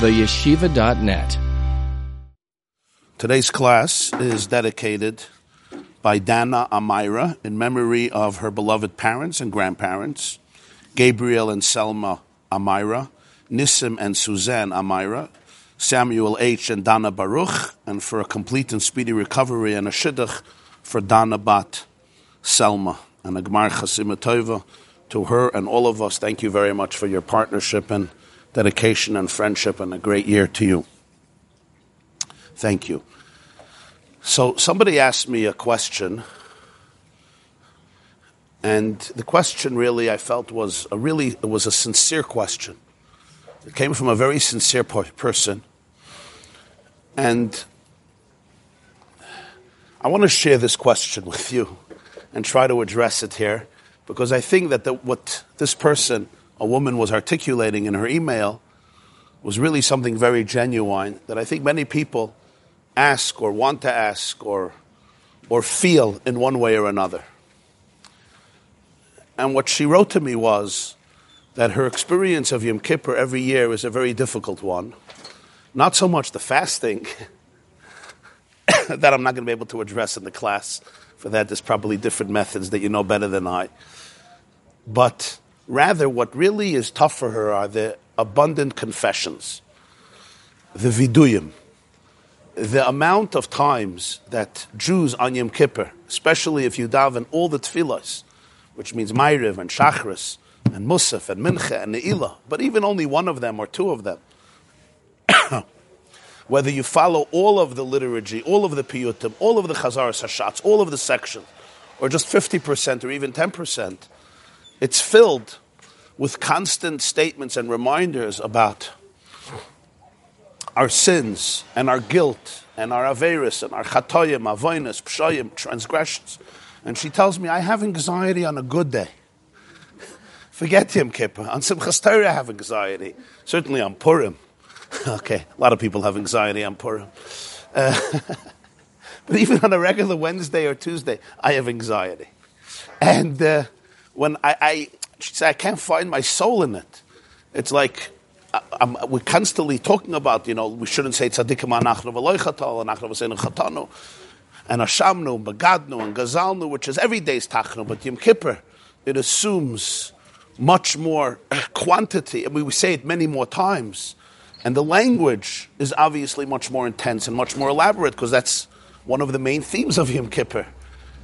theyeshiva.net. Today's class is dedicated by Dana Amira in memory of her beloved parents and grandparents, Gabriel and Selma Amira, Nissim and Suzanne Amira, Samuel H. and Dana Baruch, and for a complete and speedy recovery and a shidduch for Dana Bat Selma and a Gmar Chasima Tova to her and all of us. Thank you very much for your partnership and dedication and friendship and a great year to you. Thank you. So somebody asked me a question, and the question really I felt was a really it was a sincere question. It came from a very sincere person, and I want to share this question with you and try to address it here because I think that the, what this person, a woman, was articulating in her email was really something very genuine that I think many people ask or want to ask or, or feel in one way or another. And what she wrote to me was that her experience of Yom Kippur every year is a very difficult one. Not so much the fasting, that I'm not going to be able to address in the class. For that, there's probably different methods that you know better than I. But rather, what really is tough for her are the abundant confessions, the viduyim, the amount of times that Jews on Yom Kippur, especially if you daven all the tefillahs, which means Ma'ariv and Shachris and Musaf and Mincha and Ne'ilah, but even only one of them or two of them, whether you follow all of the liturgy, all of the piyutim, all of the Chazaras Hashatz, all of the sections, or just 50% or even 10%, it's filled with constant statements and reminders about our sins and our guilt and our averis and our chatoyim, avoinas, pshayim, transgressions. And she tells me, I have anxiety on a good day. Forget Yom Kippur. On Simchas Torah, I have anxiety. Certainly on Purim. okay, a lot of people have anxiety on Purim. Uh, but even on a regular Wednesday or Tuesday, I have anxiety. And uh, when I, I, she said, I can't find my soul in it. It's like I'm, we're constantly talking about, you know, we shouldn't say tzaddikim anachnu v'loichatal, anachnu v'seinu chatanu, and ashamnu, bagadnu, and gazalnu, which is every day's tachnu, but Yom Kippur, it assumes much more uh, quantity, I and we say it many more times. And the language is obviously much more intense and much more elaborate because that's one of the main themes of Yom Kippur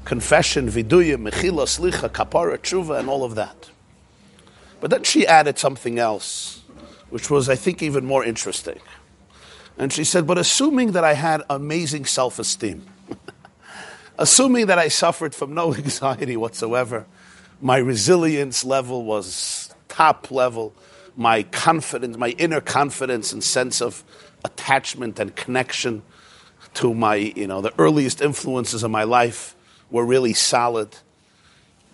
confession, viduya, mechila, slicha, kapara, tshuva, and all of that. But then she added something else, which was, I think, even more interesting. And she said, But assuming that I had amazing self esteem, assuming that I suffered from no anxiety whatsoever, my resilience level was top level, my confidence, my inner confidence and sense of attachment and connection to my, you know, the earliest influences of my life were really solid.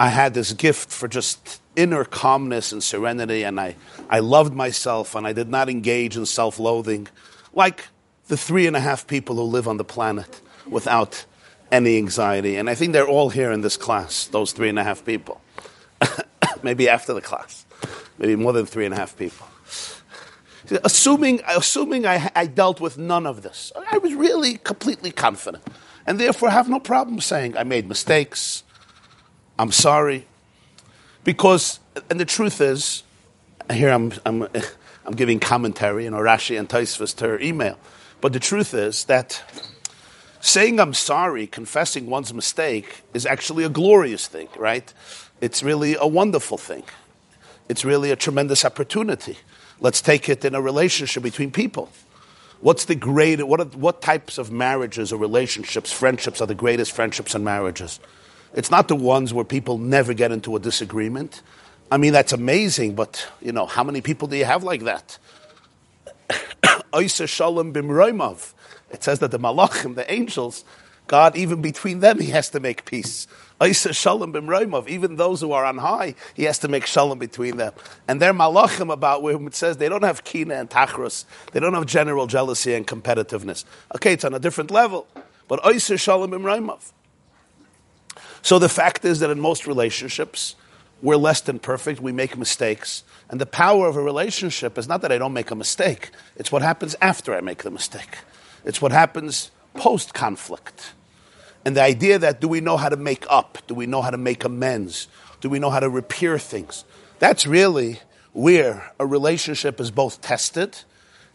I had this gift for just inner calmness and serenity, and I, I loved myself, and I did not engage in self loathing like the three and a half people who live on the planet without any anxiety. And I think they're all here in this class, those three and a half people. maybe after the class, maybe more than three and a half people. Assuming, assuming I, I dealt with none of this, I was really completely confident and therefore have no problem saying, I made mistakes, I'm sorry. Because, and the truth is, here I'm, I'm, I'm giving commentary, you know, Rashi and Tosfos to her email, but the truth is that saying I'm sorry, confessing one's mistake, is actually a glorious thing, right? It's really a wonderful thing. It's really a tremendous opportunity. Let's take it in a relationship between people. What's the great, what, are, what types of marriages or relationships, friendships are the greatest friendships and marriages? It's not the ones where people never get into a disagreement. I mean, that's amazing, but, you know, how many people do you have like that? Shalom. It says that the malachim, the angels, God, even between them, He has to make peace. Isa shalom b'mroimov. Even those who are on high, he has to make shalom between them. And they're malachim about whom it says they don't have kina and tachrus. They don't have general jealousy and competitiveness. Okay, it's on a different level. But Isa shalom b'mroimov. So the fact is that in most relationships, We're less than perfect. We make mistakes. And the power of a relationship is not that I don't make a mistake, it's what happens after I make the mistake. It's what happens post conflict. And the idea that do we know how to make up? Do we know how to make amends? Do we know how to repair things? That's really where a relationship is both tested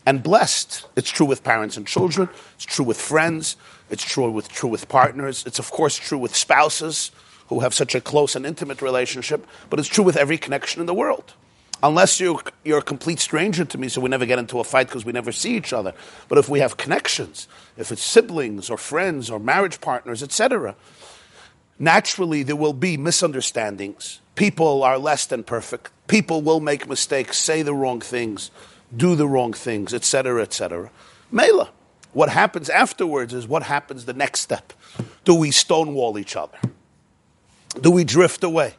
and blessed. It's true with parents and children, it's true with friends, it's true with, true with partners, it's of course true with spouses who have such a close and intimate relationship, but it's true with every connection in the world. Unless you're, you're a complete stranger to me, so we never get into a fight because we never see each other. But if we have connections, if it's siblings or friends or marriage partners, etc., naturally there will be misunderstandings. People are less than perfect. People will make mistakes, say the wrong things, do the wrong things, etc., etc. Mela. What happens afterwards is what happens the next step. Do we stonewall each other? Do we drift away?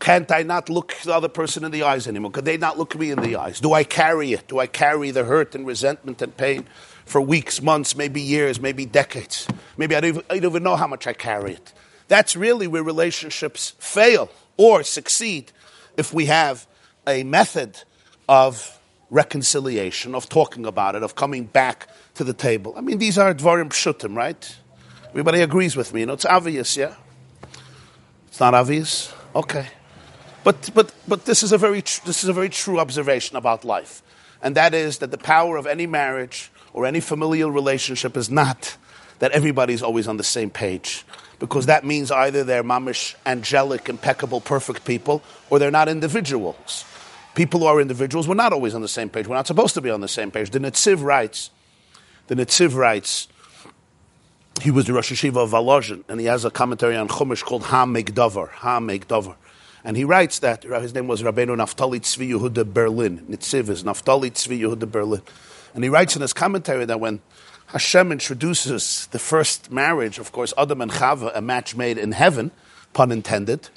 Can't I not look the other person in the eyes anymore? Could they not look me in the eyes? Do I carry it? Do I carry the hurt and resentment and pain for weeks, months, maybe years, maybe decades? Maybe I don't, even, I don't even know how much I carry it. That's really where relationships fail or succeed if we have a method of reconciliation, of talking about it, of coming back to the table. I mean, these are dvarim pshutim, right? Everybody agrees with me. You know, it's obvious, yeah? It's not obvious? Okay. But, but, but this, is a very tr- this is a very true observation about life. And that is that the power of any marriage or any familial relationship is not that everybody's always on the same page. Because that means either they're mamish, angelic, impeccable, perfect people, or they're not individuals. People who are individuals, we're not always on the same page. We're not supposed to be on the same page. The Netziv writes, the Netziv writes, he was the Rosh Yeshiva of Volozhin, and he has a commentary on Chumash called Ha'amek Davar. Ha'amek Davar. And he writes that uh, his name was Rabbeinu Naftali Tzvi Yehuda Berlin. Netziv is Naftali Tzvi Yehuda Berlin. And he writes in his commentary that when Hashem introduces the first marriage, of course, Adam and Chava, a match made in heaven, pun intended,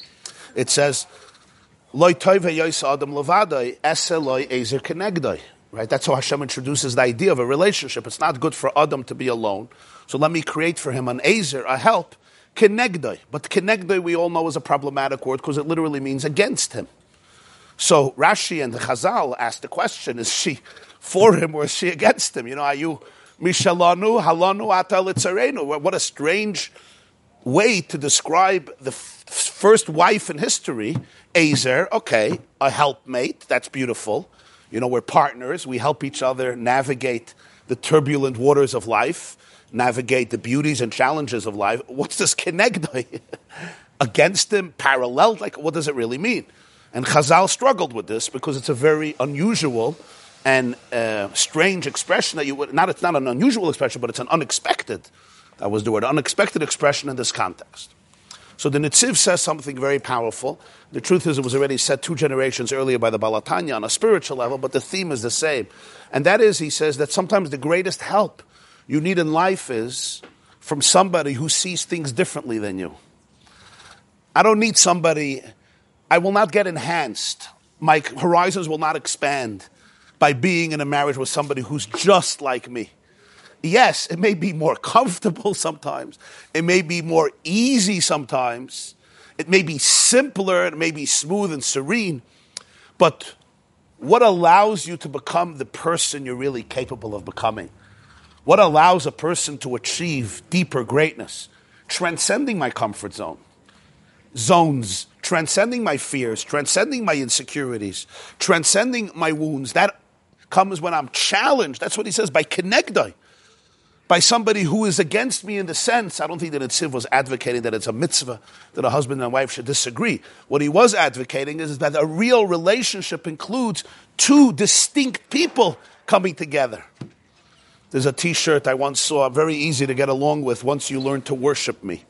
it says, Loi Adam Levadai, Ese Loi Ezer. Right? That's how Hashem introduces the idea of a relationship. It's not good for Adam to be alone. So let me create for him an Ezer, a help, Kenegdai. But Kenegdai, we all know, is a problematic word because it literally means against him. So Rashi and the Chazal asked the question: Is she for him or is she against him? You know, are you mishalanu halanu atal What a strange way to describe the f- first wife in history. Ezer, okay, a helpmate. That's beautiful. You know, we're partners. We help each other navigate the turbulent waters of life navigate the beauties and challenges of life. What's this kenegdoi? Against him, parallel? Like, what does it really mean? And Chazal struggled with this because it's a very unusual and uh, strange expression that you would not. It's not an unusual expression, but it's an unexpected. That was the word, unexpected expression in this context. So the Netziv says something very powerful. The truth is, it was already said two generations earlier by the Baal HaTanya on a spiritual level, but the theme is the same. And that is, he says, that sometimes the greatest help you need in life is from somebody who sees things differently than you. I don't need somebody, I will not get enhanced. My horizons will not expand by being in a marriage with somebody who's just like me. Yes, it may be more comfortable sometimes, it may be more easy sometimes, it may be simpler, it may be smooth and serene, but what allows you to become the person you're really capable of becoming? What allows a person to achieve deeper greatness? Transcending my comfort zone, zones, transcending my fears, transcending my insecurities, transcending my wounds. That comes when I'm challenged. That's what he says by kenegdai, by somebody who is against me in the sense. I don't think the Netziv was advocating that it's a mitzvah that a husband and wife should disagree. What he was advocating is that a real relationship includes two distinct people coming together. There's a t shirt I once saw, very easy to get along with once you learn to worship me.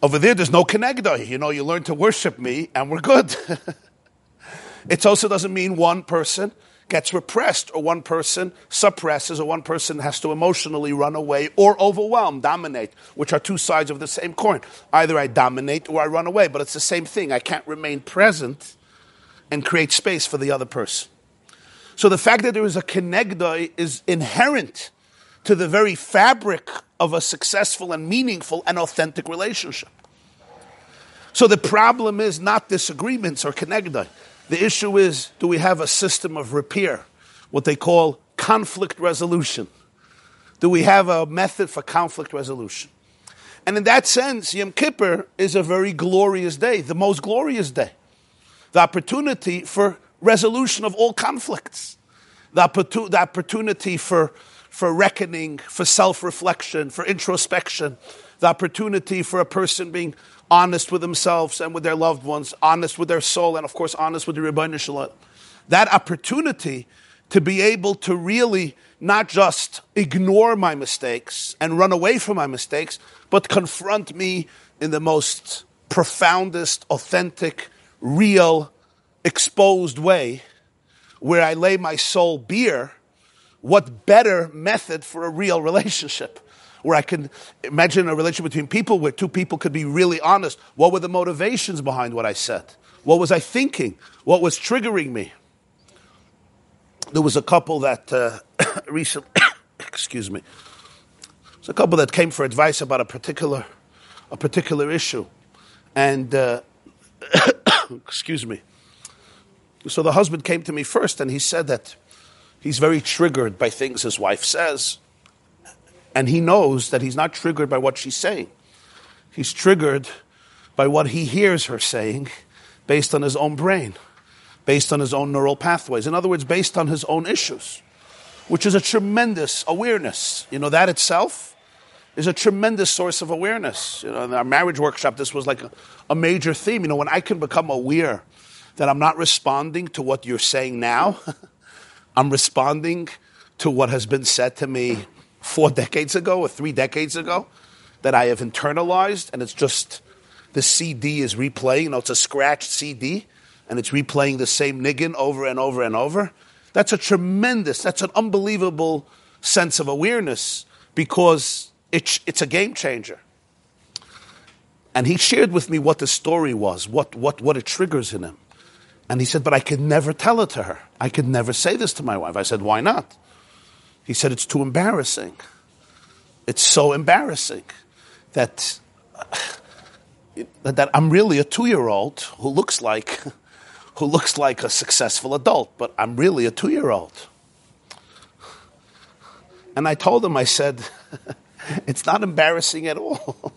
Over there, there's no connector. You know, you learn to worship me and we're good. it also doesn't mean one person gets repressed or one person suppresses or one person has to emotionally run away or overwhelm, dominate, which are two sides of the same coin. Either I dominate or I run away, but it's the same thing. I can't remain present and create space for the other person. So the fact that there is a kenegda is inherent to the very fabric of a successful and meaningful and authentic relationship. So the problem is not disagreements or connected. The issue is do we have a system of repair, what they call conflict resolution? Do we have a method for conflict resolution? And in that sense, Yom Kippur is a very glorious day, the most glorious day. The opportunity for resolution of all conflicts, the, opportu- the opportunity for, for reckoning, for self reflection, for introspection, the opportunity for a person being honest with themselves and with their loved ones, honest with their soul, and of course, honest with the Ribono Shel Olam. That opportunity to be able to really not just ignore my mistakes and run away from my mistakes, but confront me in the most profoundest, authentic, real, exposed way, where I lay my soul bare. What better method for a real relationship? Where I can imagine a relationship between people where two people could be really honest. What were the motivations behind what I said? What was I thinking? What was triggering me? There was a couple that uh, recently, excuse me, there's a couple that came for advice about a particular, a particular issue, and uh, excuse me. So the husband came to me first, and he said that he's very triggered by things his wife says, and he knows that he's not triggered by what she's saying. He's triggered by what he hears her saying, based on his own brain based on his own neural pathways. In other words, based on his own issues, which is a tremendous awareness. You know, that itself is a tremendous source of awareness. You know, in our marriage workshop, this was like a, a major theme. You know, when I can become aware that I'm not responding to what you're saying now, I'm responding to what has been said to me four decades ago or three decades ago that I have internalized, and it's just the CD is replaying. You know, it's a scratched CD and it's replaying the same niggin over and over and over. That's a tremendous, that's an unbelievable sense of awareness because it's, it's a game changer. And he shared with me what the story was, what, what, what it triggers in him. And he said, But I could never tell it to her. I could never say this to my wife. I said, Why not? He said, It's too embarrassing. It's so embarrassing that, uh, that I'm really a two year old who looks like who looks like a successful adult, but I'm really a two year old. And I told him, I said, it's not embarrassing at all.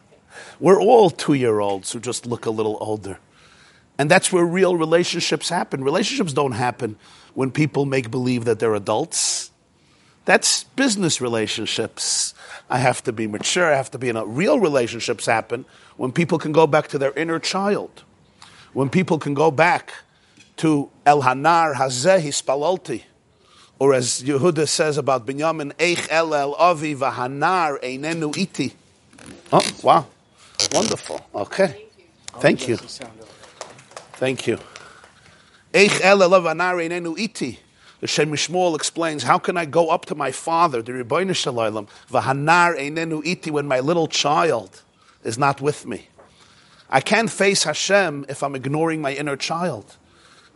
We're all two year olds who just look a little older. And that's where real relationships happen. Relationships don't happen when people make believe that they're adults. That's business relationships. I have to be mature, I have to be in a real relationships happen when people can go back to their inner child when people can go back to El Hanar Hazeh Spalalti. or as Yehuda says about Binyamin, Eich El El Avi Vahanar Einenu Iti. Oh, wow. Wonderful. Okay. Thank you. Thank you. Einenu Iti. The Shem Shmuel explains, how can I go up to my father, the Ribono Shel Olam, Vahanar Einenu Iti, when my little child is not with me? I can't face Hashem if I'm ignoring my inner child,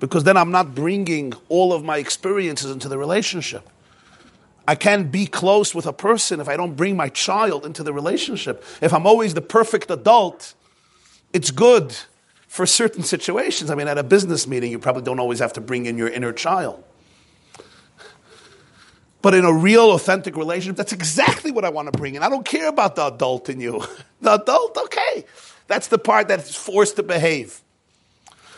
because then I'm not bringing all of my experiences into the relationship. I can't be close with a person if I don't bring my child into the relationship. If I'm always the perfect adult, it's good for certain situations. I mean, at a business meeting, you probably don't always have to bring in your inner child. But in a real, authentic relationship, that's exactly what I want to bring in. I don't care about the adult in you. The adult, okay. That's the part that's forced to behave.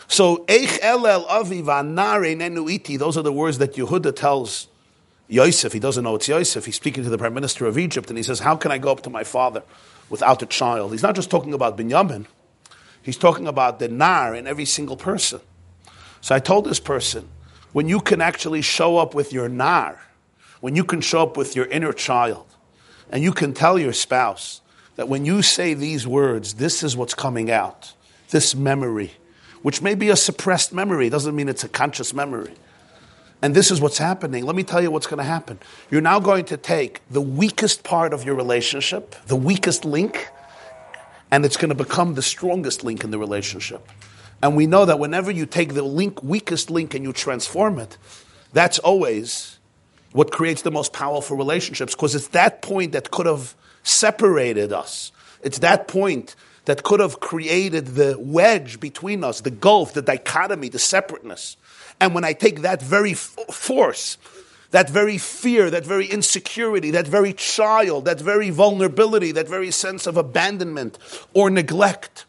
So, Eich Elel Avi Vanare Nenuiti, those are the words that Yehuda tells Yosef. He doesn't know it's Yosef. He's speaking to the prime minister of Egypt, and he says, How can I go up to my father without a child? He's not just talking about Binyamin, he's talking about the Nar in every single person. So I told this person, when you can actually show up with your Nar, when you can show up with your inner child, and you can tell your spouse, that when you say these words, this is what's coming out, this memory, which may be a suppressed memory, doesn't mean it's a conscious memory. And this is what's happening. Let me tell you what's going to happen. You're now going to take the weakest part of your relationship, the weakest link, and it's going to become the strongest link in the relationship. And we know that whenever you take the link, weakest link and you transform it, that's always what creates the most powerful relationships because it's that point that could have separated us. It's that point that could have created the wedge between us, the gulf, the dichotomy, the separateness. And when I take that very f- force, that very fear, that very insecurity, that very child, that very vulnerability, that very sense of abandonment or neglect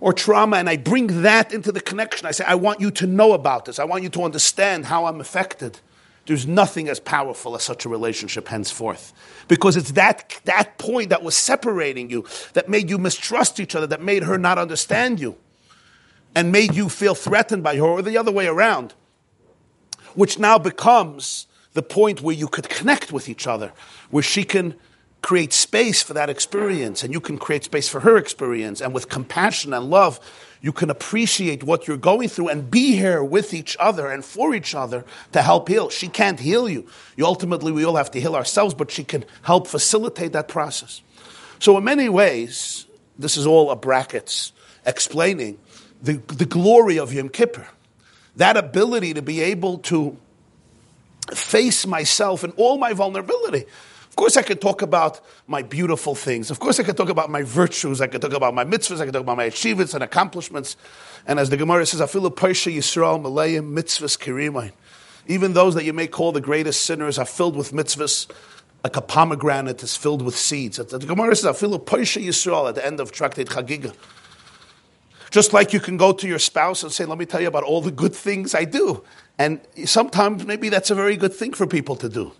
or trauma, and I bring that into the connection. I say, I want you to know about this. I want you to understand how I'm affected. There's nothing as powerful as such a relationship henceforth. Because it's that, that point that was separating you, that made you mistrust each other, that made her not understand you, and made you feel threatened by her, or the other way around which now becomes the point where you could connect with each other, where she can create space for that experience and you can create space for her experience. And with compassion and love, you can appreciate what you're going through and be here with each other and for each other to help heal. She can't heal you. you ultimately, we all have to heal ourselves, but she can help facilitate that process. So, in many ways, this is all a brackets explaining the, the glory of Yom Kippur that ability to be able to face myself and all my vulnerability. Of course, I could talk about my beautiful things. Of course, I could talk about my virtues. I could talk about my mitzvahs. I could talk about my achievements and accomplishments. And as the Gemara says, "Afilu Parsha Yisrael Malayim Mitzvahs Kirimain." Even those that you may call the greatest sinners are filled with mitzvahs, like a pomegranate is filled with seeds. The Gemara says, "Afilu Parsha Yisrael" at the end of Tractate Chagiga. Just like you can go to your spouse and say, Let me tell you about all the good things I do. And sometimes maybe that's a very good thing for people to do.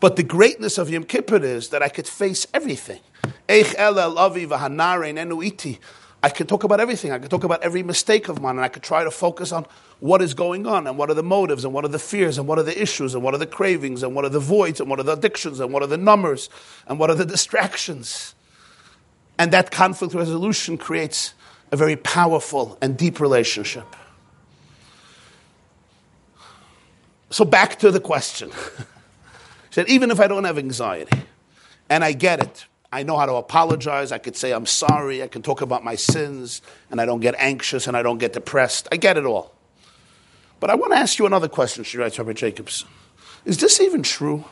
But the greatness of Yom Kippur is that I could face everything. I can talk about everything. I can talk about every mistake of mine, and I could try to focus on what is going on, and what are the motives, and what are the fears, and what are the issues, and what are the cravings, and what are the voids, and what are the addictions, and what are the numbers, and what are the distractions. And that conflict resolution creates a very powerful and deep relationship. So back to the question. he said, even if I don't have anxiety, and I get it, I know how to apologize, I could say I'm sorry, I can talk about my sins, and I don't get anxious and I don't get depressed. I get it all. But I want to ask you another question, she writes, Rabbi Jacobson. Is this even true?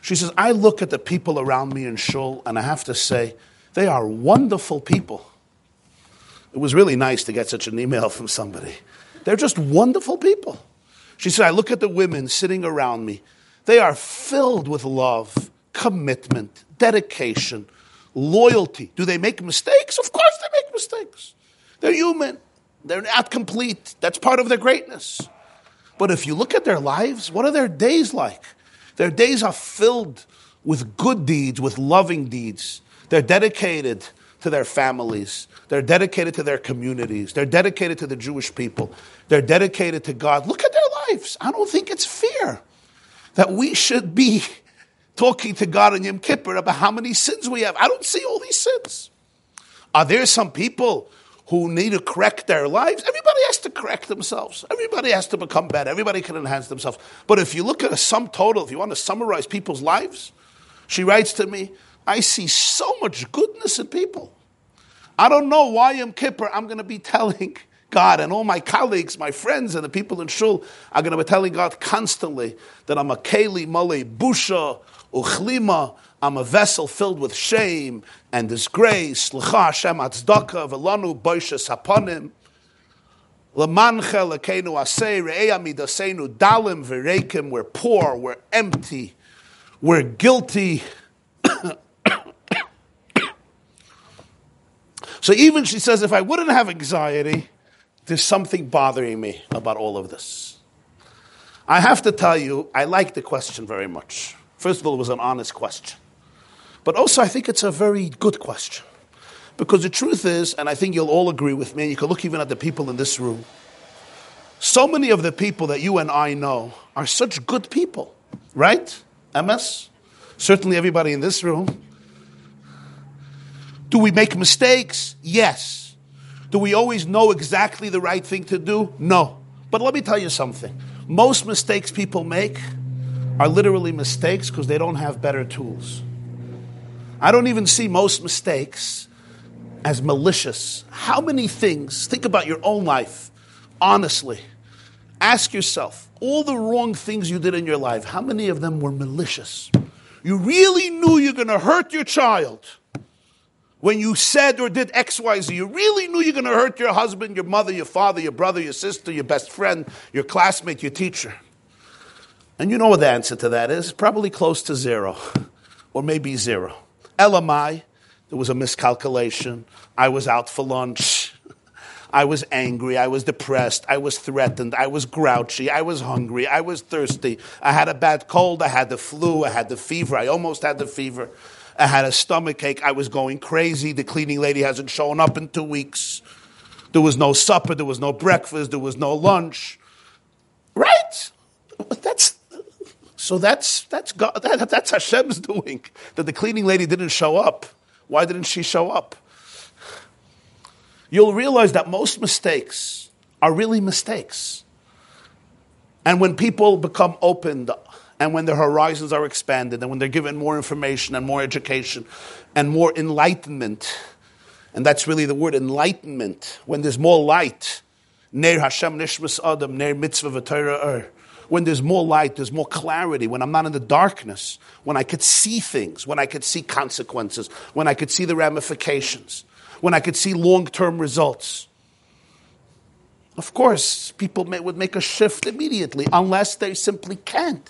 She says, I look at the people around me in Shul, and I have to say, they are wonderful people. It was really nice to get such an email from somebody. They're just wonderful people. She said, I look at the women sitting around me. They are filled with love, commitment, dedication, loyalty. Do they make mistakes? Of course they make mistakes. They're human. They're not complete. That's part of their greatness. But if you look at their lives, what are their days like? Their days are filled with good deeds, with loving deeds. They're dedicated to their families. They're dedicated to their communities. They're dedicated to the Jewish people. They're dedicated to God. Look at their lives. I don't think it's fair that we should be talking to God on Yom Kippur about how many sins we have. I don't see all these sins. Are there some people who need to correct their lives? Everybody has to correct themselves. Everybody has to become better. Everybody can enhance themselves. But if you look at a sum total, if you want to summarize people's lives, she writes to me, I see so much goodness in people. I don't know why Yom Kippur I'm going to be telling God and all my colleagues, my friends, and the people in Shul are going to be telling God constantly that I'm a Keli Male Busha Uchlima. I'm a vessel filled with shame and disgrace. L'cha Hashem Atzdaka v'lanu boishes haponim. L'mancha l'keinu asei re'ei amidaseinu dalim v'reikim. We're poor, we're empty, we're guilty. So even she says, if I wouldn't have anxiety, there's something bothering me about all of this. I have to tell you, I like the question very much. First of all, it was an honest question. But also, I think it's a very good question. Because the truth is, and I think you'll all agree with me, and you can look even at the people in this room, so many of the people that you and I know are such good people, right? MS? Certainly everybody in this room. Do we make mistakes? Yes. Do we always know exactly the right thing to do? No. But let me tell you something. Most mistakes people make are literally mistakes because they don't have better tools. I don't even see most mistakes as malicious. How many things, think about your own life, honestly. Ask yourself, all the wrong things you did in your life, how many of them were malicious? You really knew you're going to hurt your child when you said or did XYZ, you really knew you're going to hurt your husband, your mother, your father, your brother, your sister, your best friend, your classmate, your teacher. And you know what the answer to that is? Probably close to zero, or maybe zero. LMI, there was a miscalculation. I was out for lunch. I was angry. I was depressed. I was threatened. I was grouchy. I was hungry. I was thirsty. I had a bad cold. I had the flu. I had the fever. I almost had the fever. I had a stomach ache. I was going crazy. The cleaning lady hasn't shown up in two weeks. There was no supper. There was no breakfast. There was no lunch. Right? That's so that's that's God, that, that's Hashem's doing. That the cleaning lady didn't show up. Why didn't she show up? You'll realize that most mistakes are really mistakes. And when people become opened and when their horizons are expanded, and when they're given more information and more education and more enlightenment, and that's really the word enlightenment, when there's more light, Ner Hashem Nishmas Adam, Ner Mitzvah V'Torah when there's more light, there's more clarity, when I'm not in the darkness, when I could see things, when I could see consequences, when I could see the ramifications, when I could see long term results. Of course, people may, would make a shift immediately unless they simply can't.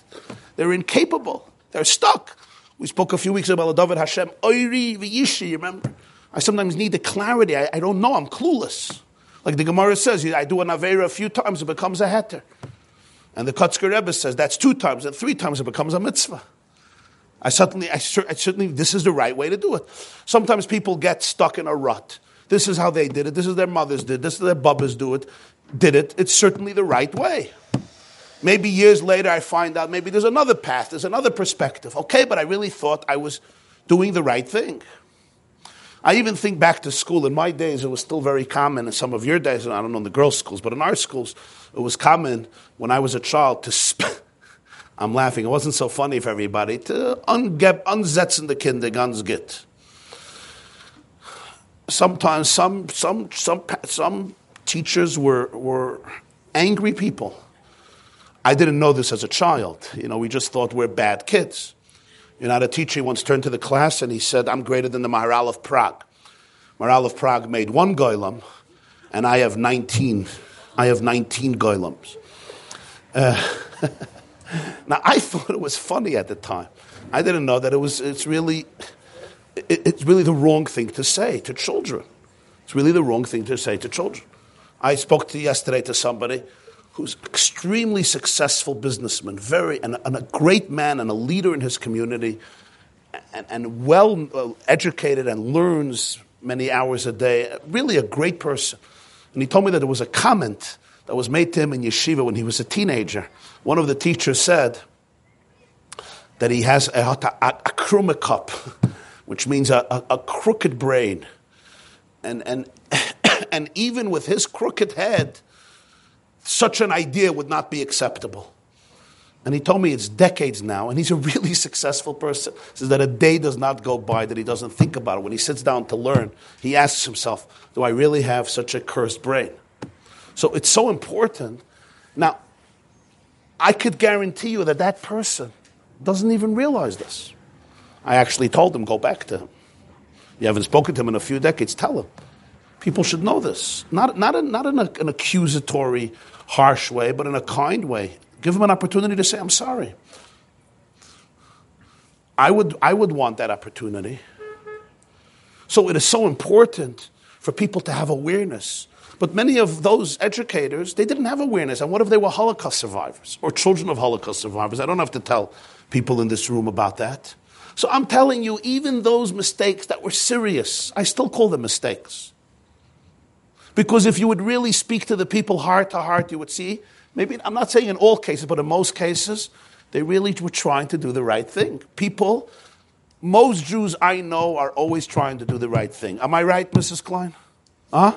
They're incapable. They're stuck. We spoke a few weeks about David Hashem, Oiri v'yishi, remember? I sometimes need the clarity. I, I, don't know. I'm clueless. Like the Gemara says, I do an Avera a few times, it becomes a heter. And the Kotzker Rebbe says that's two times, and three times it becomes a mitzvah. I certainly, I, I certainly, this is the right way to do it. Sometimes people get stuck in a rut. This is how they did it. This is their mothers did. This is their bubbas do it. Did it. It's certainly the right way. Maybe years later I find out maybe there's another path, there's another perspective. Okay, but I really thought I was doing the right thing. I even think back to school. In my days, it was still very common. In some of your days, I don't know in the girls' schools, but in our schools, it was common when I was a child to. Sp- I'm laughing. It wasn't so funny for everybody to unge- unsetzen the Kinder ganz git. Sometimes some some some some teachers were were angry people I didn't know this as a child. You know, we just thought we're bad kids. You know, a teacher once turned to the class and he said, I'm greater than the Maharal of Prague. Maharal of Prague made one goylem, and I have 19. I have 19 goylems. Uh, now, I thought it was funny at the time. I didn't know that it was, it's really, it, it's really the wrong thing to say to children. It's really the wrong thing to say to children. I spoke to yesterday to somebody who's extremely successful businessman, very and, and, a great man and a leader in his community, and, and well uh, educated and learns many hours a day. Really a great person. And he told me that there was a comment that was made to him in yeshiva when he was a teenager. One of the teachers said that he has a, a, a, cup, which means a, a, a crooked brain. And, and, and even with his crooked head, such an idea would not be acceptable. And he told me it's decades now, and he's a really successful person. He says that a day does not go by that he doesn't think about it. When he sits down to learn, he asks himself, Do I really have such a cursed brain? So it's so important. Now, I could guarantee you that that person doesn't even realize this. I actually told him, Go back to him. You haven't spoken to him in a few decades, tell him. People should know this. Not, not, in, not in a, an accusatory, harsh way, but in a kind way. Give them an opportunity to say, I'm sorry. I would, I would want that opportunity. So it is so important for people to have awareness. But many of those educators, they didn't have awareness. And what if they were Holocaust survivors or children of Holocaust survivors? I don't have to tell people in this room about that. So I'm telling you, even those mistakes that were serious, I still call them mistakes. Because if you would really speak to the people heart to heart, you would see, maybe, I'm not saying in all cases, but in most cases, they really were trying to do the right thing. People, most Jews I know are always trying to do the right thing. Am I right, Mrs. Klein? Huh?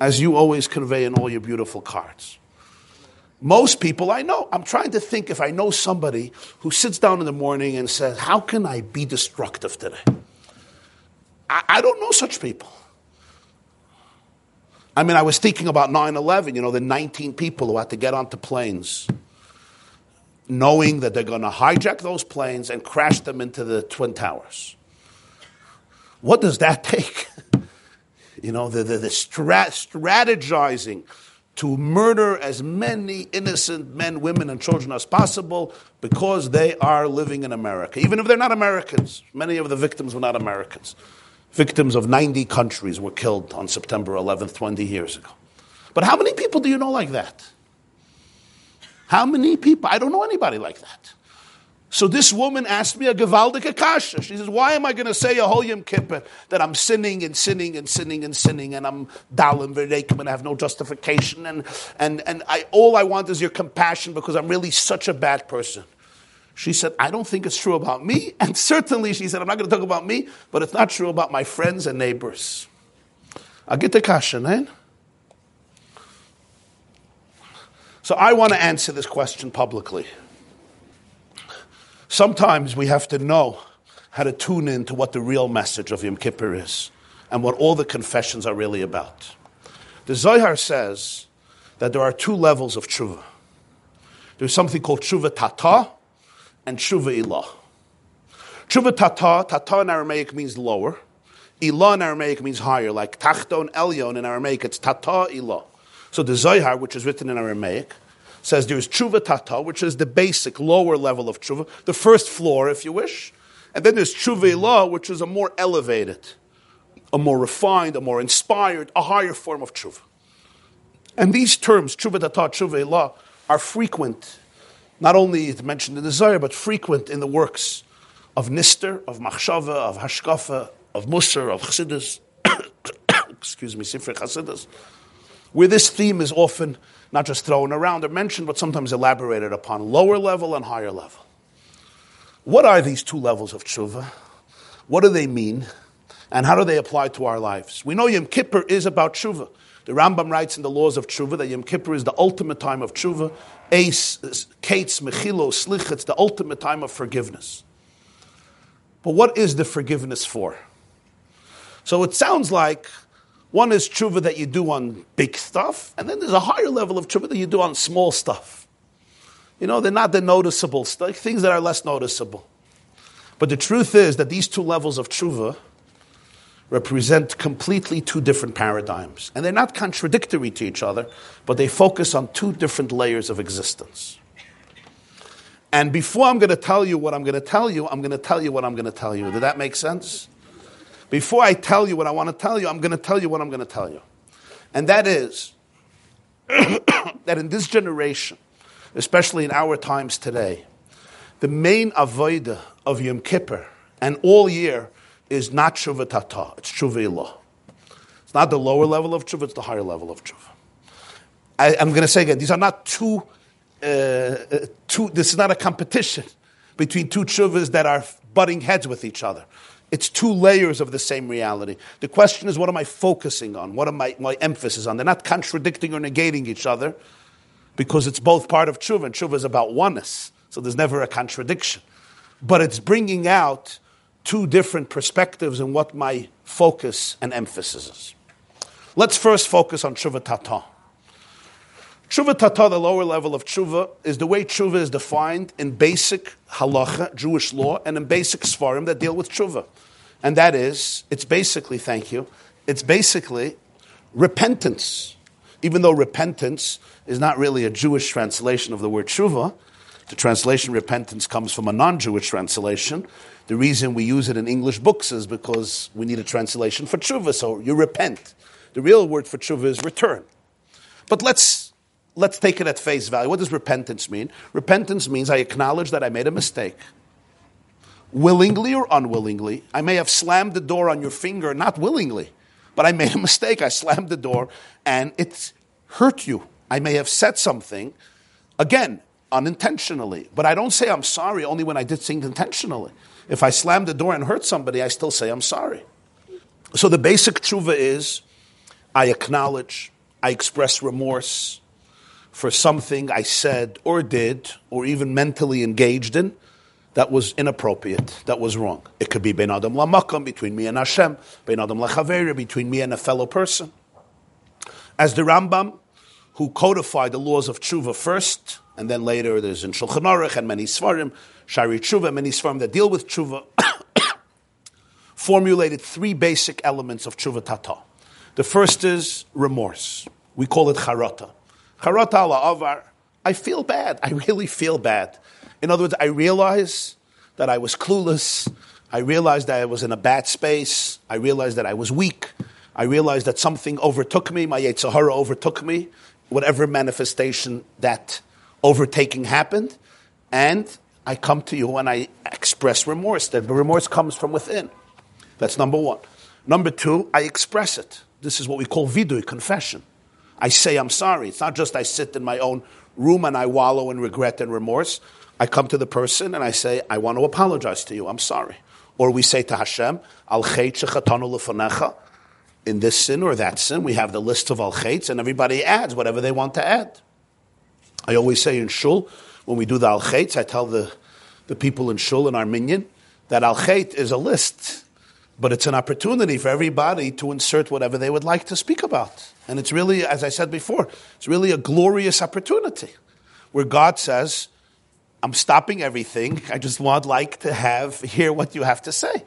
As you always convey in all your beautiful cards. Most people I know, I'm trying to think if I know somebody who sits down in the morning and says, How can I be destructive today? I, I don't know such people. I mean, I was thinking about 9 11, you know, the 19 people who had to get onto planes, knowing that they're going to hijack those planes and crash them into the Twin Towers. What does that take? you know, the, the, the stra- strategizing to murder as many innocent men, women, and children as possible because they are living in America. Even if they're not Americans, many of the victims were not Americans. Victims of 90 countries were killed on September 11th, 20 years ago. But how many people do you know like that? How many people? I don't know anybody like that. So this woman asked me a gewaldige kasha. She says, why am I going to say a whole Yom Kippur that I'm sinning and sinning and sinning and sinning and I'm dalim v'reikim and I have no justification and, and, and I, all I want is your compassion because I'm really such a bad person. She said, I don't think it's true about me. And certainly she said, I'm not going to talk about me, but it's not true about my friends and neighbors. I get the kasha, man. Eh? So I want to answer this question publicly. Sometimes we have to know how to tune in to what the real message of Yom Kippur is and what all the confessions are really about. The Zohar says that there are two levels of tshuva. There's something called tshuva tata and tshuva ilah. Tshuva tata, tata in Aramaic means lower. Ilah in Aramaic means higher, like tachton elyon in Aramaic, it's tata ilah. So the Zohar, which is written in Aramaic, says there's tshuva tata, which is the basic lower level of tshuva, the first floor, if you wish. And then there's tshuva ilah, which is a more elevated, a more refined, a more inspired, a higher form of tshuva. And these terms, tshuva tata, tshuva ilah, are frequent, not only it mentioned in the Zohar, but frequent in the works of Nister, of Machshava, of Hashkafa, of Musar, of Chassidus, excuse me, Sifrei Chassidus, where this theme is often not just thrown around or mentioned, but sometimes elaborated upon, lower level and higher level. What are these two levels of tshuva? What do they mean? And how do they apply to our lives? We know Yom Kippur is about tshuva. The Rambam writes in the laws of tshuva that Yom Kippur is the ultimate time of tshuva. Ace, kates, mechilo, slich, it's the ultimate time of forgiveness. But what is the forgiveness for? So it sounds like one is tshuva that you do on big stuff, and then there's a higher level of tshuva that you do on small stuff. You know, they're not the noticeable stuff, things that are less noticeable. But the truth is that these two levels of tshuva represent completely two different paradigms. And they're not contradictory to each other, but they focus on two different layers of existence. And before I'm going to tell you what I'm going to tell you, I'm going to tell you what I'm going to tell you. Did that make sense? Before I tell you what I want to tell you, I'm going to tell you what I'm going to tell you. And that is that in this generation, especially in our times today, the main avodah of Yom Kippur and all year is not tshuva tata, it's tshuva ilah. It's not the lower level of tshuva, it's the higher level of tshuva. I, am going to say again, these are not two, uh, uh, two, this is not a competition between two tshuvas that are butting heads with each other. It's two layers of the same reality. The question is, what am I focusing on? What am I, my emphasis on? They're not contradicting or negating each other because it's both part of tshuva, and tshuva is about oneness. So there's never a contradiction. But it's bringing out two different perspectives and what my focus and emphasis is. Let's first focus on tshuva tata. Tshuva tata, the lower level of tshuva, is the way tshuva is defined in basic halacha, Jewish law, and in basic svarim that deal with tshuva. And that is, it's basically, thank you, it's basically repentance. Even though repentance is not really a Jewish translation of the word tshuva, the translation repentance comes from a non Jewish translation. The reason we use it in English books is because we need a translation for tshuva, so you repent. The real word for tshuva is return. But let's, let's take it at face value. What does repentance mean? Repentance means I acknowledge that I made a mistake willingly or unwillingly. I may have slammed the door on your finger, not willingly, but I made a mistake. I slammed the door and it hurt you. I may have said something, again, unintentionally, but I don't say I'm sorry only when I did things intentionally. If I slammed the door and hurt somebody, I still say I'm sorry. So the basic tshuva is I acknowledge, I express remorse for something I said or did or even mentally engaged in that was inappropriate, that was wrong. It could be Ben Adam Lamakam, between me and Hashem, Ben Adam Lachaveri, between me and a fellow person. As the Rambam, who codified the laws of tshuva first, and then later there's in Shulchan Aruch and many Svarim, Sha'arei Tshuva, many Svarim that deal with tshuva. formulated three basic elements of tshuva tata. The first is remorse. We call it charata. Charata ala avar. I feel bad. I really feel bad. In other words, I realize that I was clueless. I realized that I was in a bad space. I realized that I was weak. I realized that something overtook me. My Yetzer Hara overtook me. Whatever manifestation that overtaking happened. And I come to you and I express remorse. The remorse comes from within. That's number one. Number two, I express it. This is what we call vidui, confession. I say I'm sorry. It's not just I sit in my own room and I wallow in regret and remorse. I come to the person and I say, I want to apologize to you. I'm sorry. Or we say to Hashem, Al. In this sin or that sin, we have the list of al and everybody adds whatever they want to add. I always say in shul, when we do the al I tell the, the people in shul in our minyan that al is a list but it's an opportunity for everybody to insert whatever they would like to speak about. And it's really, as I said before, it's really a glorious opportunity where God says, I'm stopping everything. I just want like to have hear what you have to say.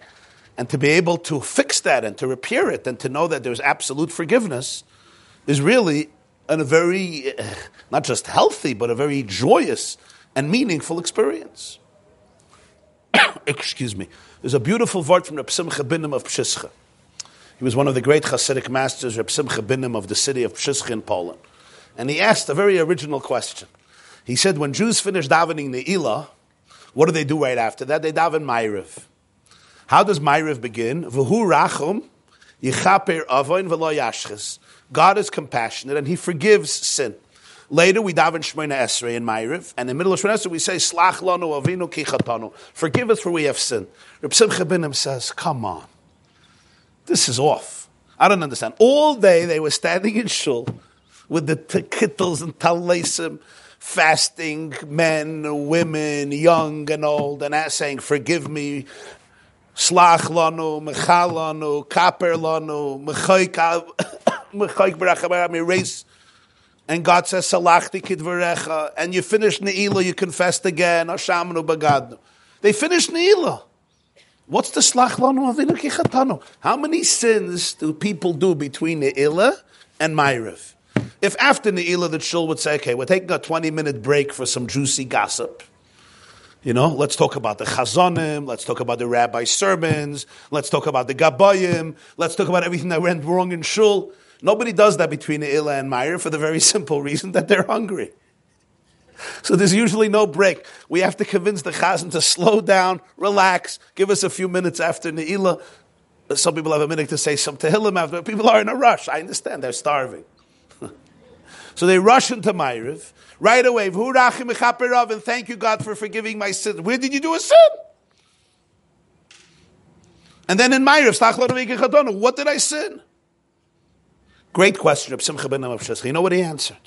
And to be able to fix that and to repair it and to know that there's absolute forgiveness is really a very, eh, not just healthy, but a very joyous and meaningful experience. Excuse me. There's a beautiful word from Reb Simcha Binim of Pshischa. He was one of the great Hasidic masters, Reb Simcha Binim of the city of Pshischa in Poland. And he asked a very original question. He said, when Jews finish davening Ne'ilah, what do they do right after that? They daven Ma'ariv. How does Ma'ariv begin? V'hu rachum yichaper avoin v'lo yashches. God is compassionate and He forgives sin. Later, we daven Shemona Esrei in Ma'ariv, and in the middle of Shemona Esrei, we say, Slach lanu avinu kichatanu. Forgive us for we have sinned. Reb Simcha Binim says, come on. This is off. I don't understand. All day they were standing in shul with the kittles and talesim, fasting men, women, young and old, and saying, forgive me, slach lanu, mechal lanu, kaper lanu, mechoik barachamar, erase and God says, Salachti kidvarecha, and you finish Ne'ilah, you confessed again, Ashamanu bagadu. They finished Ne'ilah. What's the slach lanu avinu kichatanu? How many sins do people do between Ne'ilah and Ma'ariv? If after Ne'ilah the shul would say, okay, we're taking a 20 minute break for some juicy gossip. You know, let's talk about the chazonim, let's talk about the rabbi's sermons, let's talk about the gabayim, let's talk about everything that went wrong in shul. Nobody does that between Ila and Meyer for the very simple reason that they're hungry. So there's usually no break. We have to convince the chazan to slow down, relax, give us a few minutes after Ne'ilah. Some people have a minute to say some Tehillim after. People are in a rush. I understand. They're starving. so they rush into Ma'ariv right away. And thank you, God, for forgiving my sin. Where did you do a sin? And then in Ma'ariv, what did I sin? Great question of Simcha ben You know what he answered?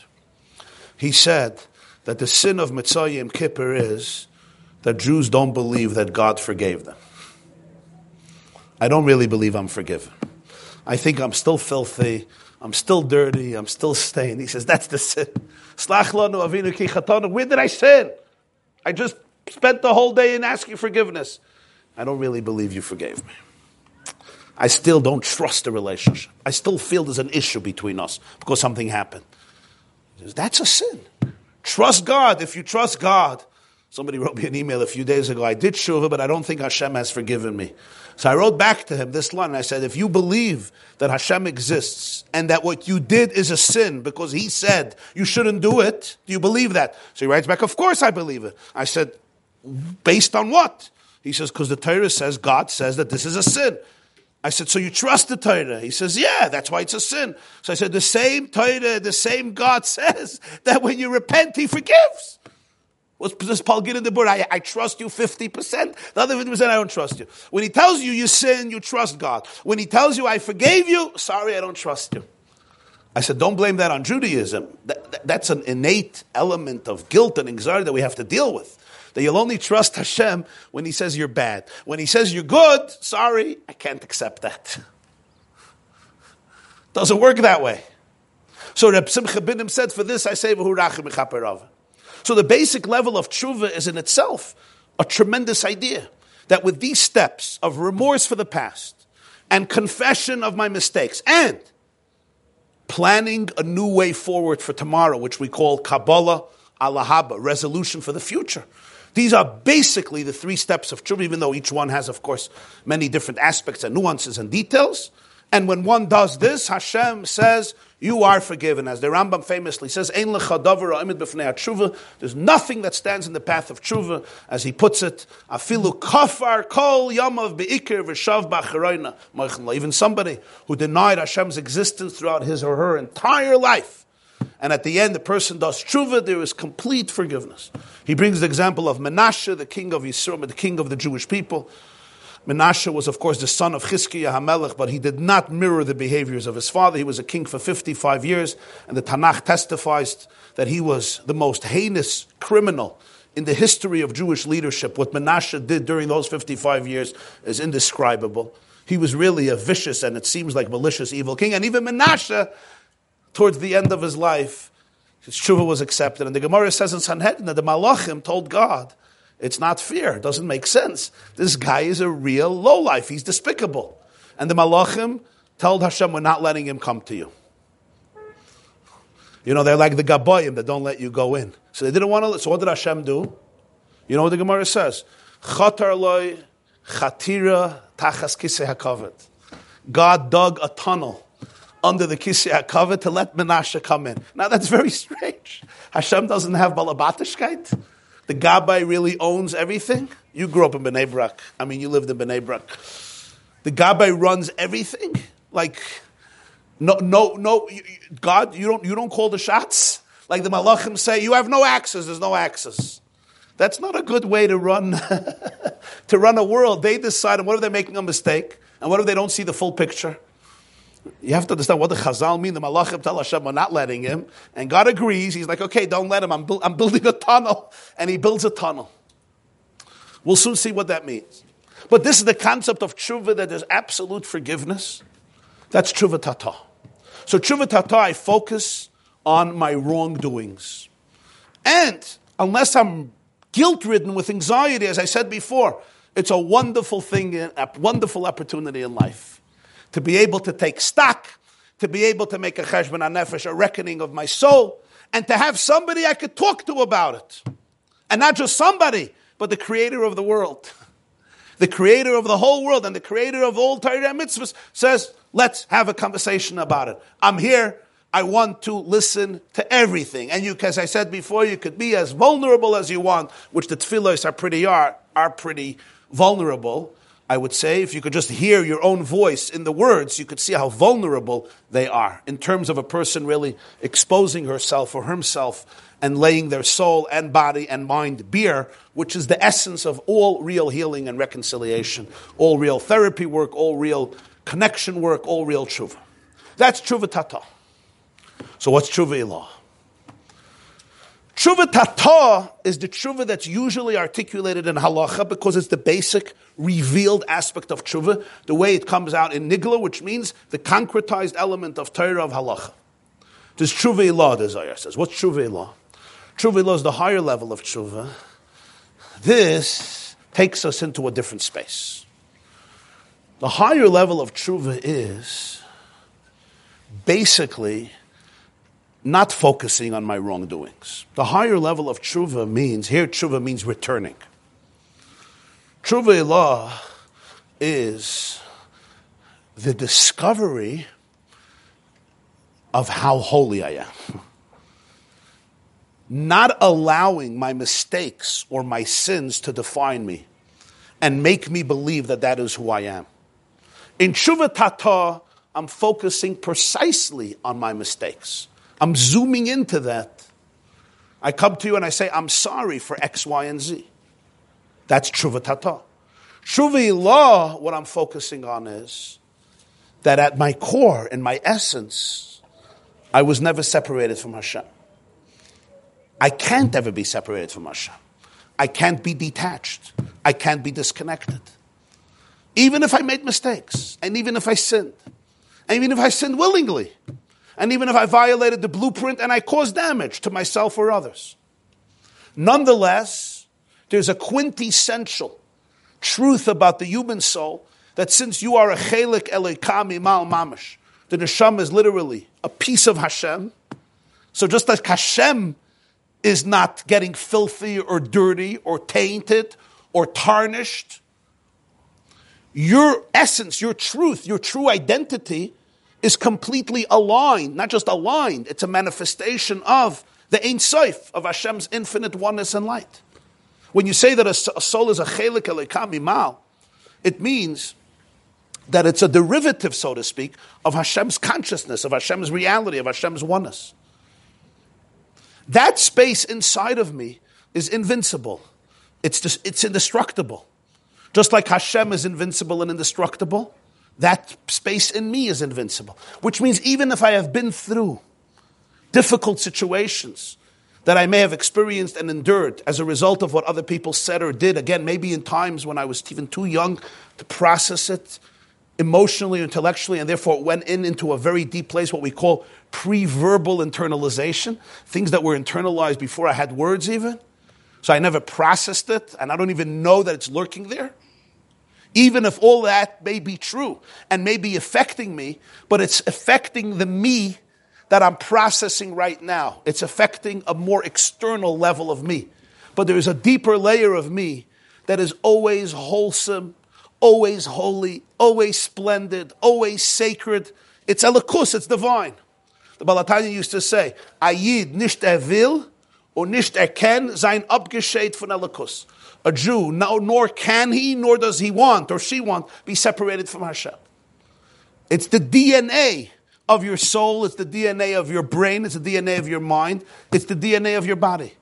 He said that the sin of Mitzvah Kippur is that Jews don't believe that God forgave them. I don't really believe I'm forgiven. I think I'm still filthy. I'm still dirty. I'm still stained. He says, that's the sin. Where did I sin? I just spent the whole day in asking forgiveness. I don't really believe you forgave me. I still don't trust the relationship. I still feel there's an issue between us because something happened. That's a sin. Trust God. If you trust God, somebody wrote me an email a few days ago. I did shuvah, but I don't think Hashem has forgiven me. So I wrote back to him this line. I said, if you believe that Hashem exists and that what you did is a sin because He said you shouldn't do it, do you believe that? So he writes back, of course I believe it. I said, based on what? He says, because the Torah says, God says that this is a sin. I said, so you trust the Torah? He says, yeah, that's why it's a sin. So I said, the same Torah, the same God says that when you repent, He forgives. What's this Paul get in the board? I, I trust you 50%. The other 50% I don't trust you. When he tells you you sin, you trust God. When he tells you I forgave you, sorry, I don't trust you. I said, don't blame that on Judaism. That, that, that's an innate element of guilt and anxiety that we have to deal with that you'll only trust Hashem when He says you're bad. When He says you're good, sorry, I can't accept that. Doesn't work that way. So Reb Simcha Binim said, for this I say, So the basic level of tshuva is in itself a tremendous idea. That with these steps of remorse for the past, and confession of my mistakes and planning a new way forward for tomorrow, which we call Kabbalah Alahaba, resolution for the future. These are basically the three steps of tshuva, even though each one has, of course, many different aspects and nuances and details. And when one does this, Hashem says, you are forgiven. As the Rambam famously says, Ein There's nothing that stands in the path of tshuva, as he puts it. Afilu kafar kol yamav beikir v'shav b'acharoina. Even somebody who denied Hashem's existence throughout his or her entire life. And at the end, the person does tshuva, there is complete forgiveness. He brings the example of Menashe, the king of Yisrael, the king of the Jewish people. Menashe was, of course, the son of Chizkiah HaMelech, but he did not mirror the behaviors of his father. He was a king for 55 years, and the Tanakh testifies that he was the most heinous criminal in the history of Jewish leadership. What Menashe did during those 55 years is indescribable. He was really a vicious and it seems like malicious evil king. And even Menashe, towards the end of his life, his tshuva was accepted. And the Gemara says in Sanhedrin that the Malachim told God, it's not fair. It doesn't make sense. This guy is a real lowlife. He's despicable. And the Malachim told Hashem, we're not letting him come to you. You know, they're like the Gaboyim that don't let you go in. So they didn't want to. So what did Hashem do? You know what the Gemara says? Chatar loy chatira tachas. God dug a tunnel under the kisei hakavet to let Menashe come in. Now that's very strange. Hashem doesn't have balabatishkeit the Gabbai really owns everything. You grew up in Bnei Brak. I mean, you lived in Bnei Brak. The Gabbai runs everything. Like, no, no, no. God, you don't, you don't call the shots. Like the Malachim say, you have no access. There's no access. That's not a good way to run to run a world. They decide. And what if they're making a mistake? And what if they don't see the full picture? You have to understand what the Chazal mean. The Malachim tell Hashem we're not letting him, and God agrees. He's like, okay, don't let him. I'm, bu- I'm building a tunnel, and he builds a tunnel. We'll soon see what that means. But this is the concept of tshuva that there's absolute forgiveness. That's tshuva tata. So tshuva tata, I focus on my wrongdoings, and unless I'm guilt ridden with anxiety, as I said before, it's a wonderful thing, a wonderful opportunity in life to be able to take stock, to be able to make a cheshbon nefesh, a reckoning of my soul, and to have somebody I could talk to about it. And not just somebody, but the creator of the world. The creator of the whole world and the creator of all Torah mitzvahs says, let's have a conversation about it. I'm here. I want to listen to everything. And you, as I said before, you could be as vulnerable as you want, which the tefillos are pretty are, are pretty vulnerable. I would say, if you could just hear your own voice in the words, you could see how vulnerable they are in terms of a person really exposing herself or himself and laying their soul and body and mind bare, which is the essence of all real healing and reconciliation, all real therapy work, all real connection work, all real tshuva. That's tshuva tata. So what's tshuva ilah? Tshuva tata is the tshuva that's usually articulated in halacha because it's the basic revealed aspect of tshuva, the way it comes out in nigla, which means the concretized element of Torah of halacha. There's tshuva ilah, the Zohar says. What's tshuva ilah? Tshuva ilah is the higher level of tshuva. This takes us into a different space. The higher level of tshuva is basically not focusing on my wrongdoings. The higher level of tshuva means, here tshuva means returning. Tshuva ilah is the discovery of how holy I am. Not allowing my mistakes or my sins to define me and make me believe that that is who I am. In Tshuva Tata, I'm focusing precisely on my mistakes. I'm zooming into that. I come to you and I say, I'm sorry for X, Y, and Z. That's Tshuva Tata. Tshuva ilah, what I'm focusing on is that at my core, in my essence, I was never separated from Hashem. I can't ever be separated from Hashem. I can't be detached. I can't be disconnected. Even if I made mistakes, and even if I sinned, and even if I sinned willingly, and even if I violated the blueprint and I caused damage to myself or others. Nonetheless, there's a quintessential truth about the human soul that since you are a chelik elikami mal mamish, the neshama is literally a piece of Hashem. So just like Hashem is not getting filthy or dirty or tainted or tarnished, your essence, your truth, your true identity is completely aligned, not just aligned, it's a manifestation of the Ein Sof, of Hashem's infinite oneness and light. When you say that a, soul is a chelik elikami mal, it means that it's a derivative, so to speak, of Hashem's consciousness, of Hashem's reality, of Hashem's oneness. That space inside of me is invincible. It's, it's indestructible. Just like Hashem is invincible and indestructible, that space in me is invincible. Which means even if I have been through difficult situations that I may have experienced and endured as a result of what other people said or did, again, maybe in times when I was even too young to process it emotionally, or intellectually, and therefore went in into a very deep place, what we call pre-verbal internalization, things that were internalized before I had words even. So I never processed it, and I don't even know that it's lurking there. Even if all that may be true and may be affecting me, but it's affecting the me that I'm processing right now. It's affecting a more external level of me. But there is a deeper layer of me that is always wholesome, always holy, always splendid, always sacred. It's elikus, it's divine. The Baal HaTanya used to say, Ayid nicht er will or nicht sein abgescheit von elikus. A Jew, no, nor can he, nor does he want or she want, be separated from Hashem. It's the DNA of your soul, it's the DNA of your brain, it's the DNA of your mind, it's the DNA of your body.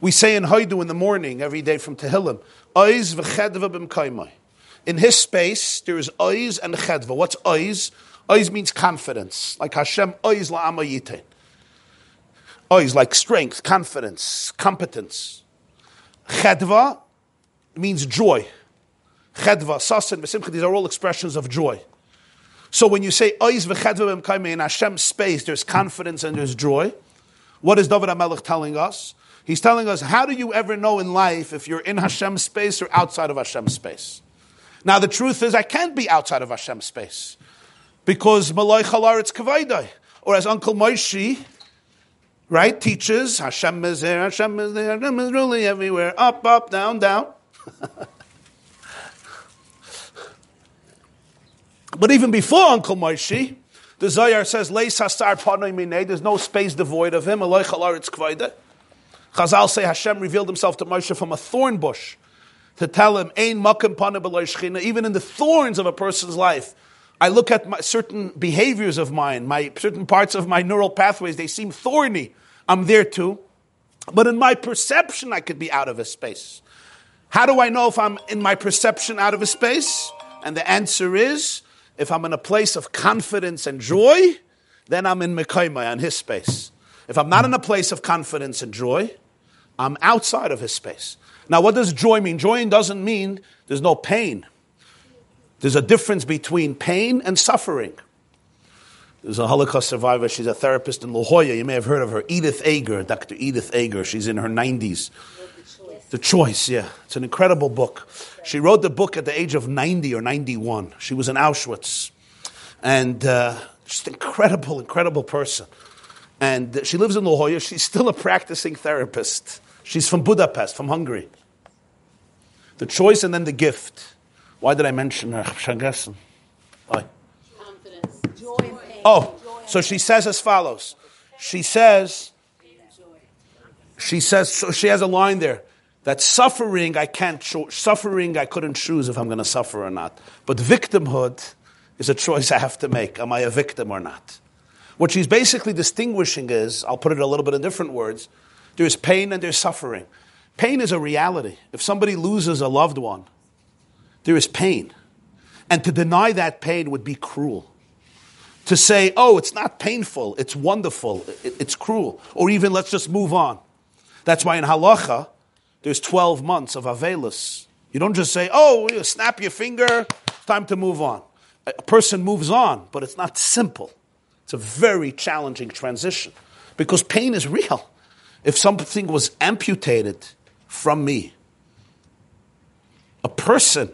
We say in Haidu in the morning every day from Tehillim, Oiz v'chedva b'mkaimai. In his space, there is oiz and chedva. What's oiz? Oiz means confidence, like Hashem oiz la'amayite. Oiz, like strength, confidence, competence. Chedva means joy. Chedva, sasin, v'simcha, these are all expressions of joy. So when you say oiz v'chedva in Hashem's space, there's confidence and there's joy. What is David HaMelech telling us? He's telling us, how do you ever know in life if you're in Hashem's space or outside of Hashem's space? Now, the truth is, I can't be outside of Hashem's space because Malay Chalar, it's Kavaidai. Or as Uncle Moishy, right, teaches, Hashem is there, Hashem is there, Hashem is really everywhere, up, up, down, down. but even before Uncle Moishy, the Zohar says, Leis there's no space devoid of him. Chazal say Hashem revealed himself to Moshe from a thorn bush to tell him, Ein even in the thorns of a person's life. I look at my, certain behaviors of mine, my certain parts of my neural pathways, they seem thorny. I'm there too. But in my perception, I could be out of a space. How do I know if I'm in my perception out of a space? And the answer is, if I'm in a place of confidence and joy, then I'm in Mekaimai, on his space. If I'm not in a place of confidence and joy, I'm outside of his space. Now, what does joy mean? Joy doesn't mean there's no pain. There's a difference between pain and suffering. There's a Holocaust survivor. She's a therapist in La Jolla. You may have heard of her, Edith Eger, Dr. Edith Eger. She's in her 90s. The Choice, yeah. It's an incredible book. She wrote the book at the age of 90 or 91. She was in Auschwitz. And uh, just incredible, incredible person. And she lives in La Jolla. She's still a practicing therapist. She's from Budapest, from Hungary. The choice and then the gift. Why did I mention her? Why? Confidence. Joy and pain. Oh, so she says as follows. She says, she says, so she has a line there that suffering I can't cho- suffering I couldn't choose if I'm going to suffer or not. But victimhood is a choice I have to make. Am I a victim or not? What she's basically distinguishing is, I'll put it a little bit in different words. There's pain and there's suffering. Pain is a reality. If somebody loses a loved one, there is pain. And to deny that pain would be cruel. To say, oh, it's not painful, it's wonderful, it's cruel. Or even let's just move on. That's why in halacha, there's 12 months of avelus. You don't just say, oh, you snap your finger, time to move on. A person moves on, but it's not simple. It's a very challenging transition because pain is real if something was amputated from me, a person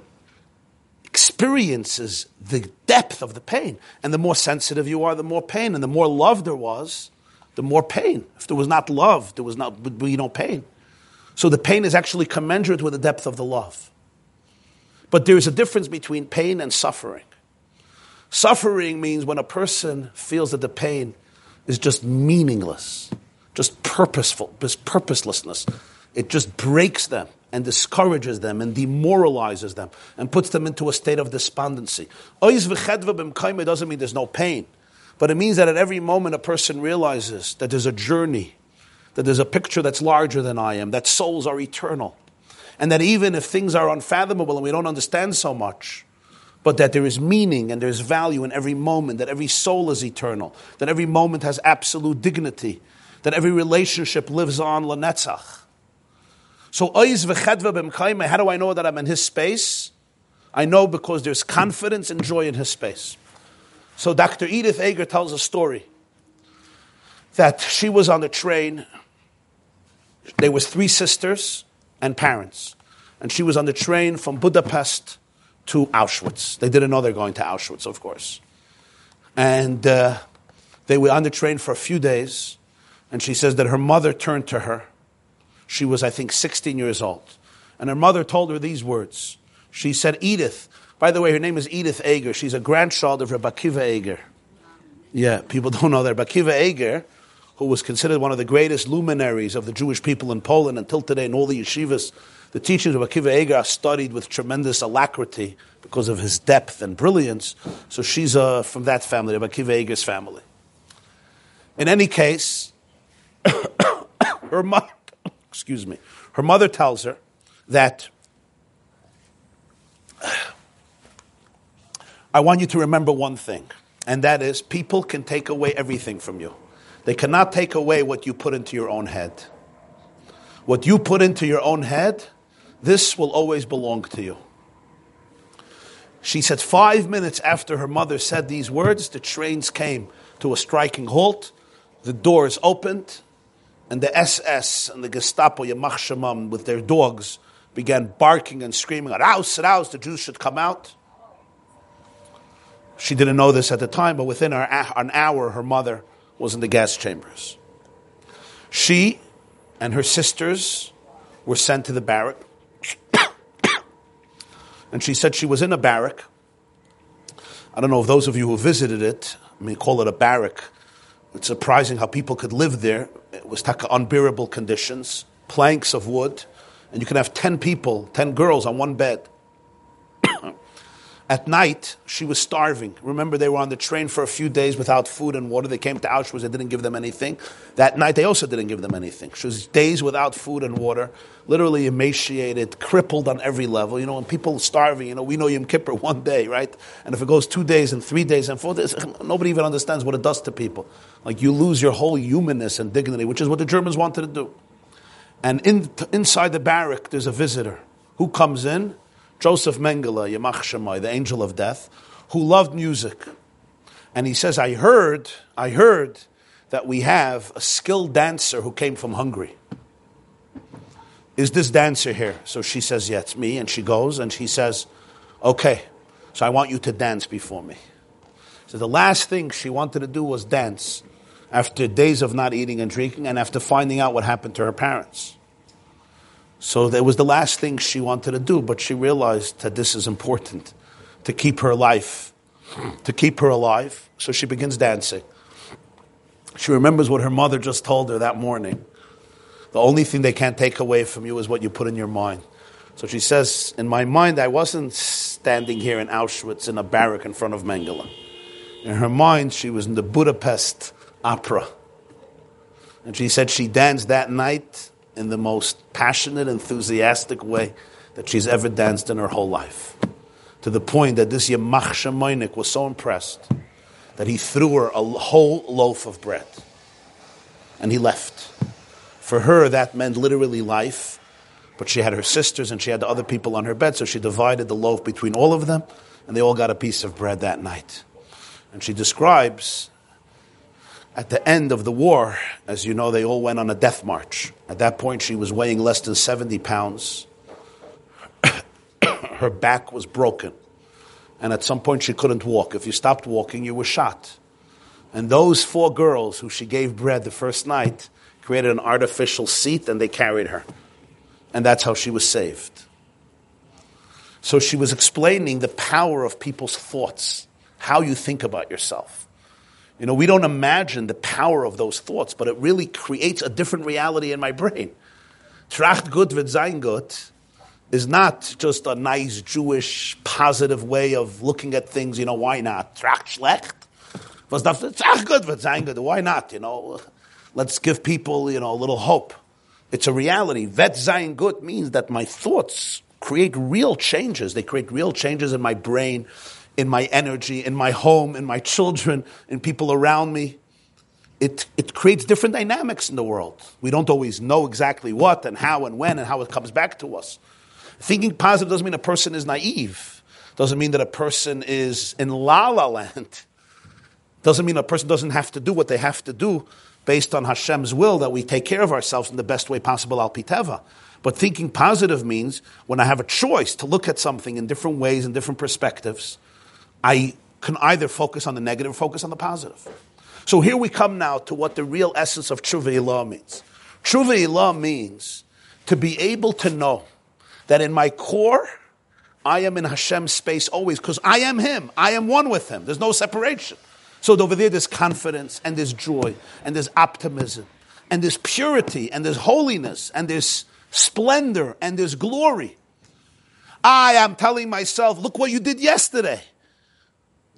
experiences the depth of the pain. And the more sensitive you are, the more pain. And the more love there was, the more pain. If there was not love, there was not would be no pain. So the pain is actually commensurate with the depth of the love. But there is a difference between pain and suffering. Suffering means when a person feels that the pain is just meaningless, just purposeful, just purposelessness. It just breaks them and discourages them and demoralizes them and puts them into a state of despondency. doesn't mean there's no pain, but it means that at every moment a person realizes that there's a journey, that there's a picture that's larger than I am, that souls are eternal, and that even if things are unfathomable and we don't understand so much, but that there is meaning and there's value in every moment, that every soul is eternal, that every moment has absolute dignity, that every relationship lives on lanetzach. So, how do I know that I'm in his space? I know because there's confidence and joy in his space. So, Dr. Edith Eger tells a story that she was on the train. There was three sisters and parents, and she was on the train from Budapest to Auschwitz. They didn't know they're going to Auschwitz, of course. And uh, they were on the train for a few days, and she says that her mother turned to her she was, I think, 16 years old. And her mother told her these words. She said, Edith, by the way, her name is Edith Eger. She's a grandchild of Rabbi Akiva Eger. Yeah, people don't know that. Rabbi Akiva Eger, who was considered one of the greatest luminaries of the Jewish people in Poland until today in all the yeshivas, the teachings of Akiva Eger are studied with tremendous alacrity because of his depth and brilliance. So she's uh, from that family, Rabbi Akiva Eger's family. In any case, her mother excuse me, her mother tells her that I want you to remember one thing, and that is people can take away everything from you. They cannot take away what you put into your own head. What you put into your own head, this will always belong to you. She said, five minutes after her mother said these words, the trains came to a striking halt. The doors opened, and the SS and the Gestapo, Yamach Shemam, with their dogs, began barking and screaming, Raus, Raus, the Jews should come out. She didn't know this at the time, but within an hour, her mother was in the gas chambers. She and her sisters were sent to the barrack. and she said she was in a barrack. I don't know if those of you who visited it, I mean, call it a barrack. It's surprising how people could live there it was taka unbearable conditions, planks of wood, and you can have 10 people, 10 girls on one bed. At night, she was starving. Remember, they were on the train for a few days without food and water. They came to Auschwitz, they didn't give them anything. That night, they also didn't give them anything. She was days without food and water, literally emaciated, crippled on every level. You know, when people starving, you know, we know Yom Kippur one day, right? And if it goes two days and three days and four days, nobody even understands what it does to people. Like you lose your whole humanness and dignity, which is what the Germans wanted to do. And in, inside the barrack, there's a visitor who comes in Joseph Mengele, Yamach Shemai, the angel of death, who loved music. And he says, I heard, I heard that we have a skilled dancer who came from Hungary. Is this dancer here? So she says, Yeah, it's me. And she goes and she says, Okay, so I want you to dance before me. So the last thing she wanted to do was dance after days of not eating and drinking and after finding out what happened to her parents. So that was the last thing she wanted to do, but she realized that this is important to keep her life, to keep her alive. So she begins dancing. She remembers what her mother just told her that morning. The only thing they can't take away from you is what you put in your mind. So she says, In my mind, I wasn't standing here in Auschwitz in a barrack in front of Mengele. In her mind, she was in the Budapest opera. And she said she danced that night in the most passionate, enthusiastic way that she's ever danced in her whole life. To the point that this Yamach Shemoinik was so impressed that he threw her a whole loaf of bread. And he left. For her, that meant literally life. But she had her sisters and she had the other people on her bed, so she divided the loaf between all of them, and they all got a piece of bread that night. And she describes at the end of the war, as you know, they all went on a death march. At that point, she was weighing less than 70 pounds. Her back was broken. And at some point, she couldn't walk. If you stopped walking, you were shot. And those four girls who she gave bread the first night created an artificial seat and they carried her. And that's how she was saved. So she was explaining the power of people's thoughts, how you think about yourself. You know, we don't imagine the power of those thoughts, but it really creates a different reality in my brain. Tracht gut wird sein gut is not just a nice Jewish positive way of looking at things, you know, why not? Tracht schlecht. Was tracht gut wird sein gut. Why not? You know, let's give people, you know, a little hope. It's a reality. Vet sein gut means that my thoughts create real changes. They create real changes in my brain, in my energy, in my home, in my children, in people around me. It, it creates different dynamics in the world. We don't always know exactly what and how and when and how it comes back to us. Thinking positive doesn't mean a person is naive. Doesn't mean that a person is in la la land. Doesn't mean a person doesn't have to do what they have to do based on Hashem's will that we take care of ourselves in the best way possible, al piteva. But thinking positive means when I have a choice to look at something in different ways and different perspectives, I can either focus on the negative or focus on the positive. So here we come now to what the real essence of Tshuva means. Tshuva means to be able to know that in my core, I am in Hashem's space always because I am Him. I am one with Him. There's no separation. So over there, there's confidence and there's joy and there's optimism and there's purity and there's holiness and there's splendor and there's glory. I am telling myself, look what you did yesterday.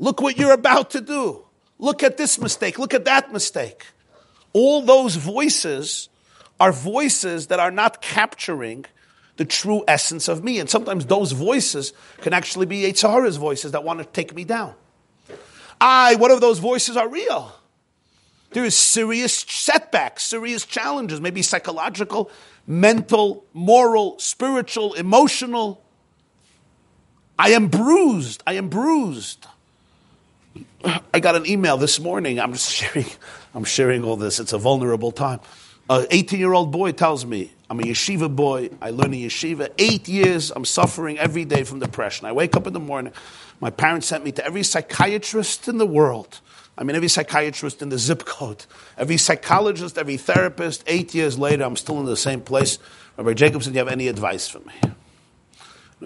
Look what you're about to do. Look at this mistake. Look at that mistake. All those voices are voices that are not capturing the true essence of me. And sometimes those voices can actually be Yetzer Hara's voices that want to take me down. I, what if those voices are real? There is serious setbacks, serious challenges, maybe psychological, mental, moral, spiritual, emotional. I am bruised. I am bruised. I got an email this morning. I'm sharing, I'm sharing all this. It's a vulnerable time. An 18 year old boy tells me, I'm a yeshiva boy. I learn in yeshiva. Eight years, I'm suffering every day from depression. I wake up in the morning. My parents sent me to every psychiatrist in the world. I mean, every psychiatrist in the zip code, every psychologist, every therapist. Eight years later, I'm still in the same place. Rabbi Jacobson, do you have any advice for me?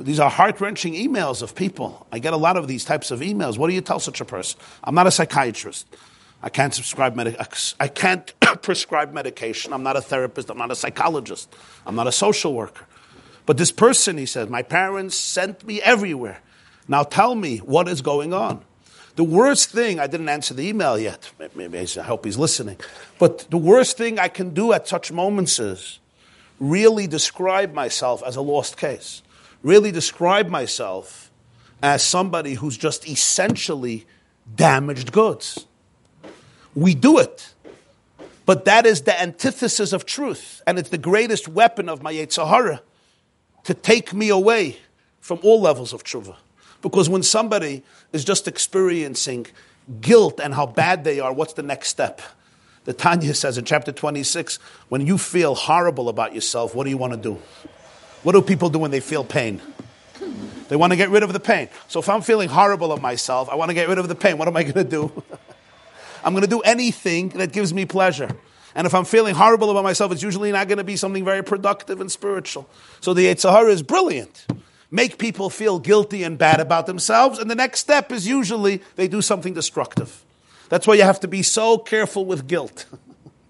These are heart wrenching emails of people. I get a lot of these types of emails. What do you tell such a person? I'm not a psychiatrist. I can't prescribe medic- I can't prescribe medication. I'm not a therapist. I'm not a psychologist. I'm not a social worker. But this person, he said, my parents sent me everywhere. Now tell me what is going on. The worst thing, I didn't answer the email yet. Maybe I hope he's listening. But the worst thing I can do at such moments is really describe myself as a lost case. Really describe myself as somebody who's just essentially damaged goods. We do it. But that is the antithesis of truth. And it's the greatest weapon of my Yetzer Hara to take me away from all levels of tshuva. Because when somebody is just experiencing guilt and how bad they are, what's the next step? The Tanya says in chapter 26, when you feel horrible about yourself, what do you want to do? What do people do when they feel pain? They want to get rid of the pain. So if I'm feeling horrible of myself, I want to get rid of the pain. What am I going to do? I'm going to do anything that gives me pleasure. And if I'm feeling horrible about myself, it's usually not going to be something very productive and spiritual. So the Yetzer is brilliant make people feel guilty and bad about themselves, and the next step is usually they do something destructive. That's why you have to be so careful with guilt.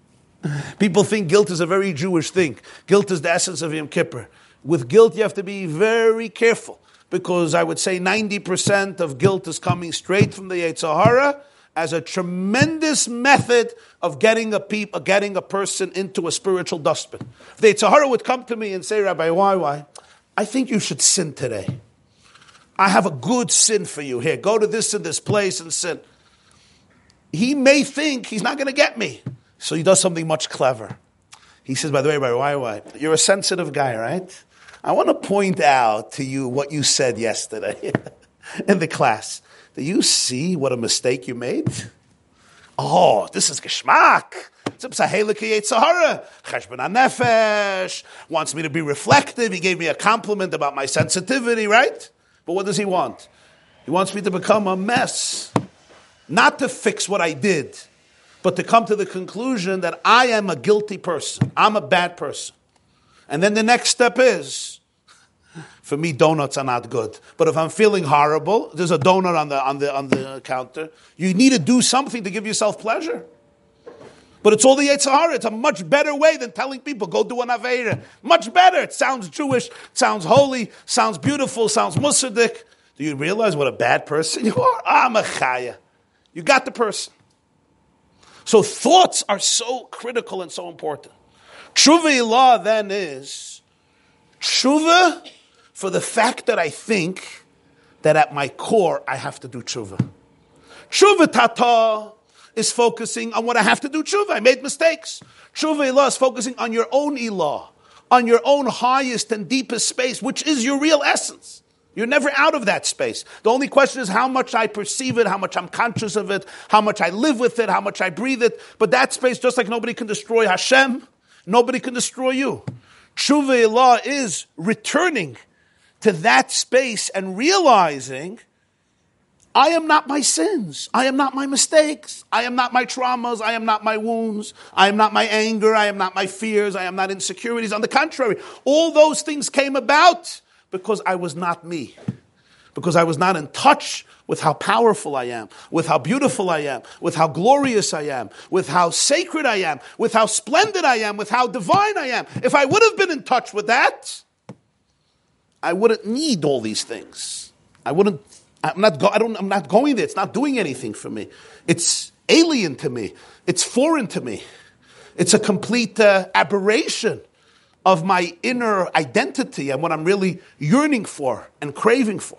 people think guilt is a very Jewish thing. Guilt is the essence of Yom Kippur. With guilt, you have to be very careful because I would say 90% of guilt is coming straight from the Yetzer Hara as a tremendous method of getting a peep, uh, getting a person into a spiritual dustbin. If the Yetzer Hara would come to me and say, Rabbi, why, why? I think you should sin today. I have a good sin for you here. Go to this and this place and sin. He may think he's not going to get me. So he does something much clever. He says, by the way, Rabbi, why, why? You're a sensitive guy, right? I want to point out to you what you said yesterday in the class. Do you see what a mistake you made? Oh, this is geschmack. Nefesh wants me to be reflective. He gave me a compliment about my sensitivity, right? But what does he want? He wants me to become a mess. Not to fix what I did, but to come to the conclusion that I am a guilty person. I'm a bad person. And then the next step is, for me, donuts are not good. But if I'm feeling horrible, there's a donut on the, on the, on the counter. You need to do something to give yourself pleasure. But it's all the Yetzer Hara. It's a much better way than telling people, go do an Aveira. Much better. It sounds Jewish, sounds holy, sounds beautiful, sounds Musadik. Do you realize what a bad person you are? I'm a chaya. You got the person. So thoughts are so critical and so important. Tshuva ilah then is tshuva for the fact that I think that at my core I have to do tshuva. Tshuva tata is focusing on what I have to do tshuva. I made mistakes. Tshuva ilah is focusing on your own ilah, on your own highest and deepest space, which is your real essence. You're never out of that space. The only question is how much I perceive it, how much I'm conscious of it, how much I live with it, how much I breathe it. But that space, just like nobody can destroy Hashem, nobody can destroy you. Tshuva ilah is returning to that space and realizing I am not my sins. I am not my mistakes. I am not my traumas. I am not my wounds. I am not my anger. I am not my fears. I am not insecurities. On the contrary, all those things came about because I was not me. Because I was not in touch with how powerful I am, with how beautiful I am, with how glorious I am, with how sacred I am, with how splendid I am, with how divine I am. If I would have been in touch with that, I wouldn't need all these things. I wouldn't, I'm not, go, I don't, I'm not going there. It's not doing anything for me. It's alien to me. It's foreign to me. It's a complete uh, aberration of my inner identity and what I'm really yearning for and craving for.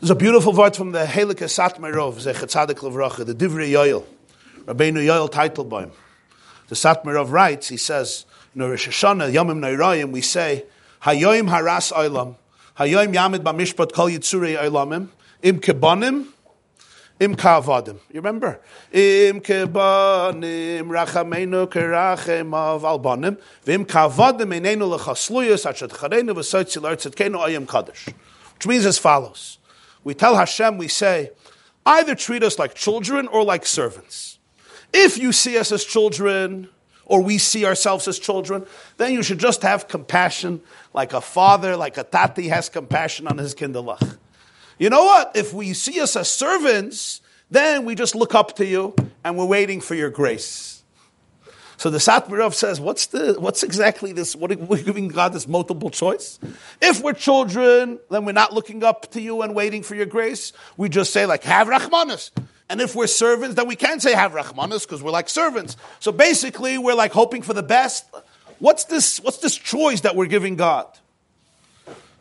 There's a beautiful word from the Helike Satmarov, Zechat Tzadik Levracha, the Divrei Yoel, Rabbeinu Yoel Teitelbaum. The Satmarov writes, he says, in Rosh Hashanah, Yomim Nairayim, we say, Hayoim haras oilam, Hayoim yamid b'mishpat kol yitzurei oilamim, im kebanim, Im kavadim. You remember? Im kebanim rachameinu kerachem of albanim. Vim kavadim enenu lechasluyas achat charenu v'soitzi l'artzetkenu ayim kaddish. Which means as follows. We tell Hashem, we say, either treat us like children or like servants. If you see us as children, or we see ourselves as children, then you should just have compassion like a father, like a tati has compassion on his kindalach. You know what? If we see us as servants, then we just look up to you and we're waiting for your grace. So the Satmarov says, what's the, what's exactly this? What are we giving God this multiple choice? If we're children, then we're not looking up to you and waiting for your grace. We just say like, have Rahmanas. And if we're servants, then we can say have Rahmanas because we're like servants. So basically, we're like hoping for the best. What's this, what's this choice that we're giving God?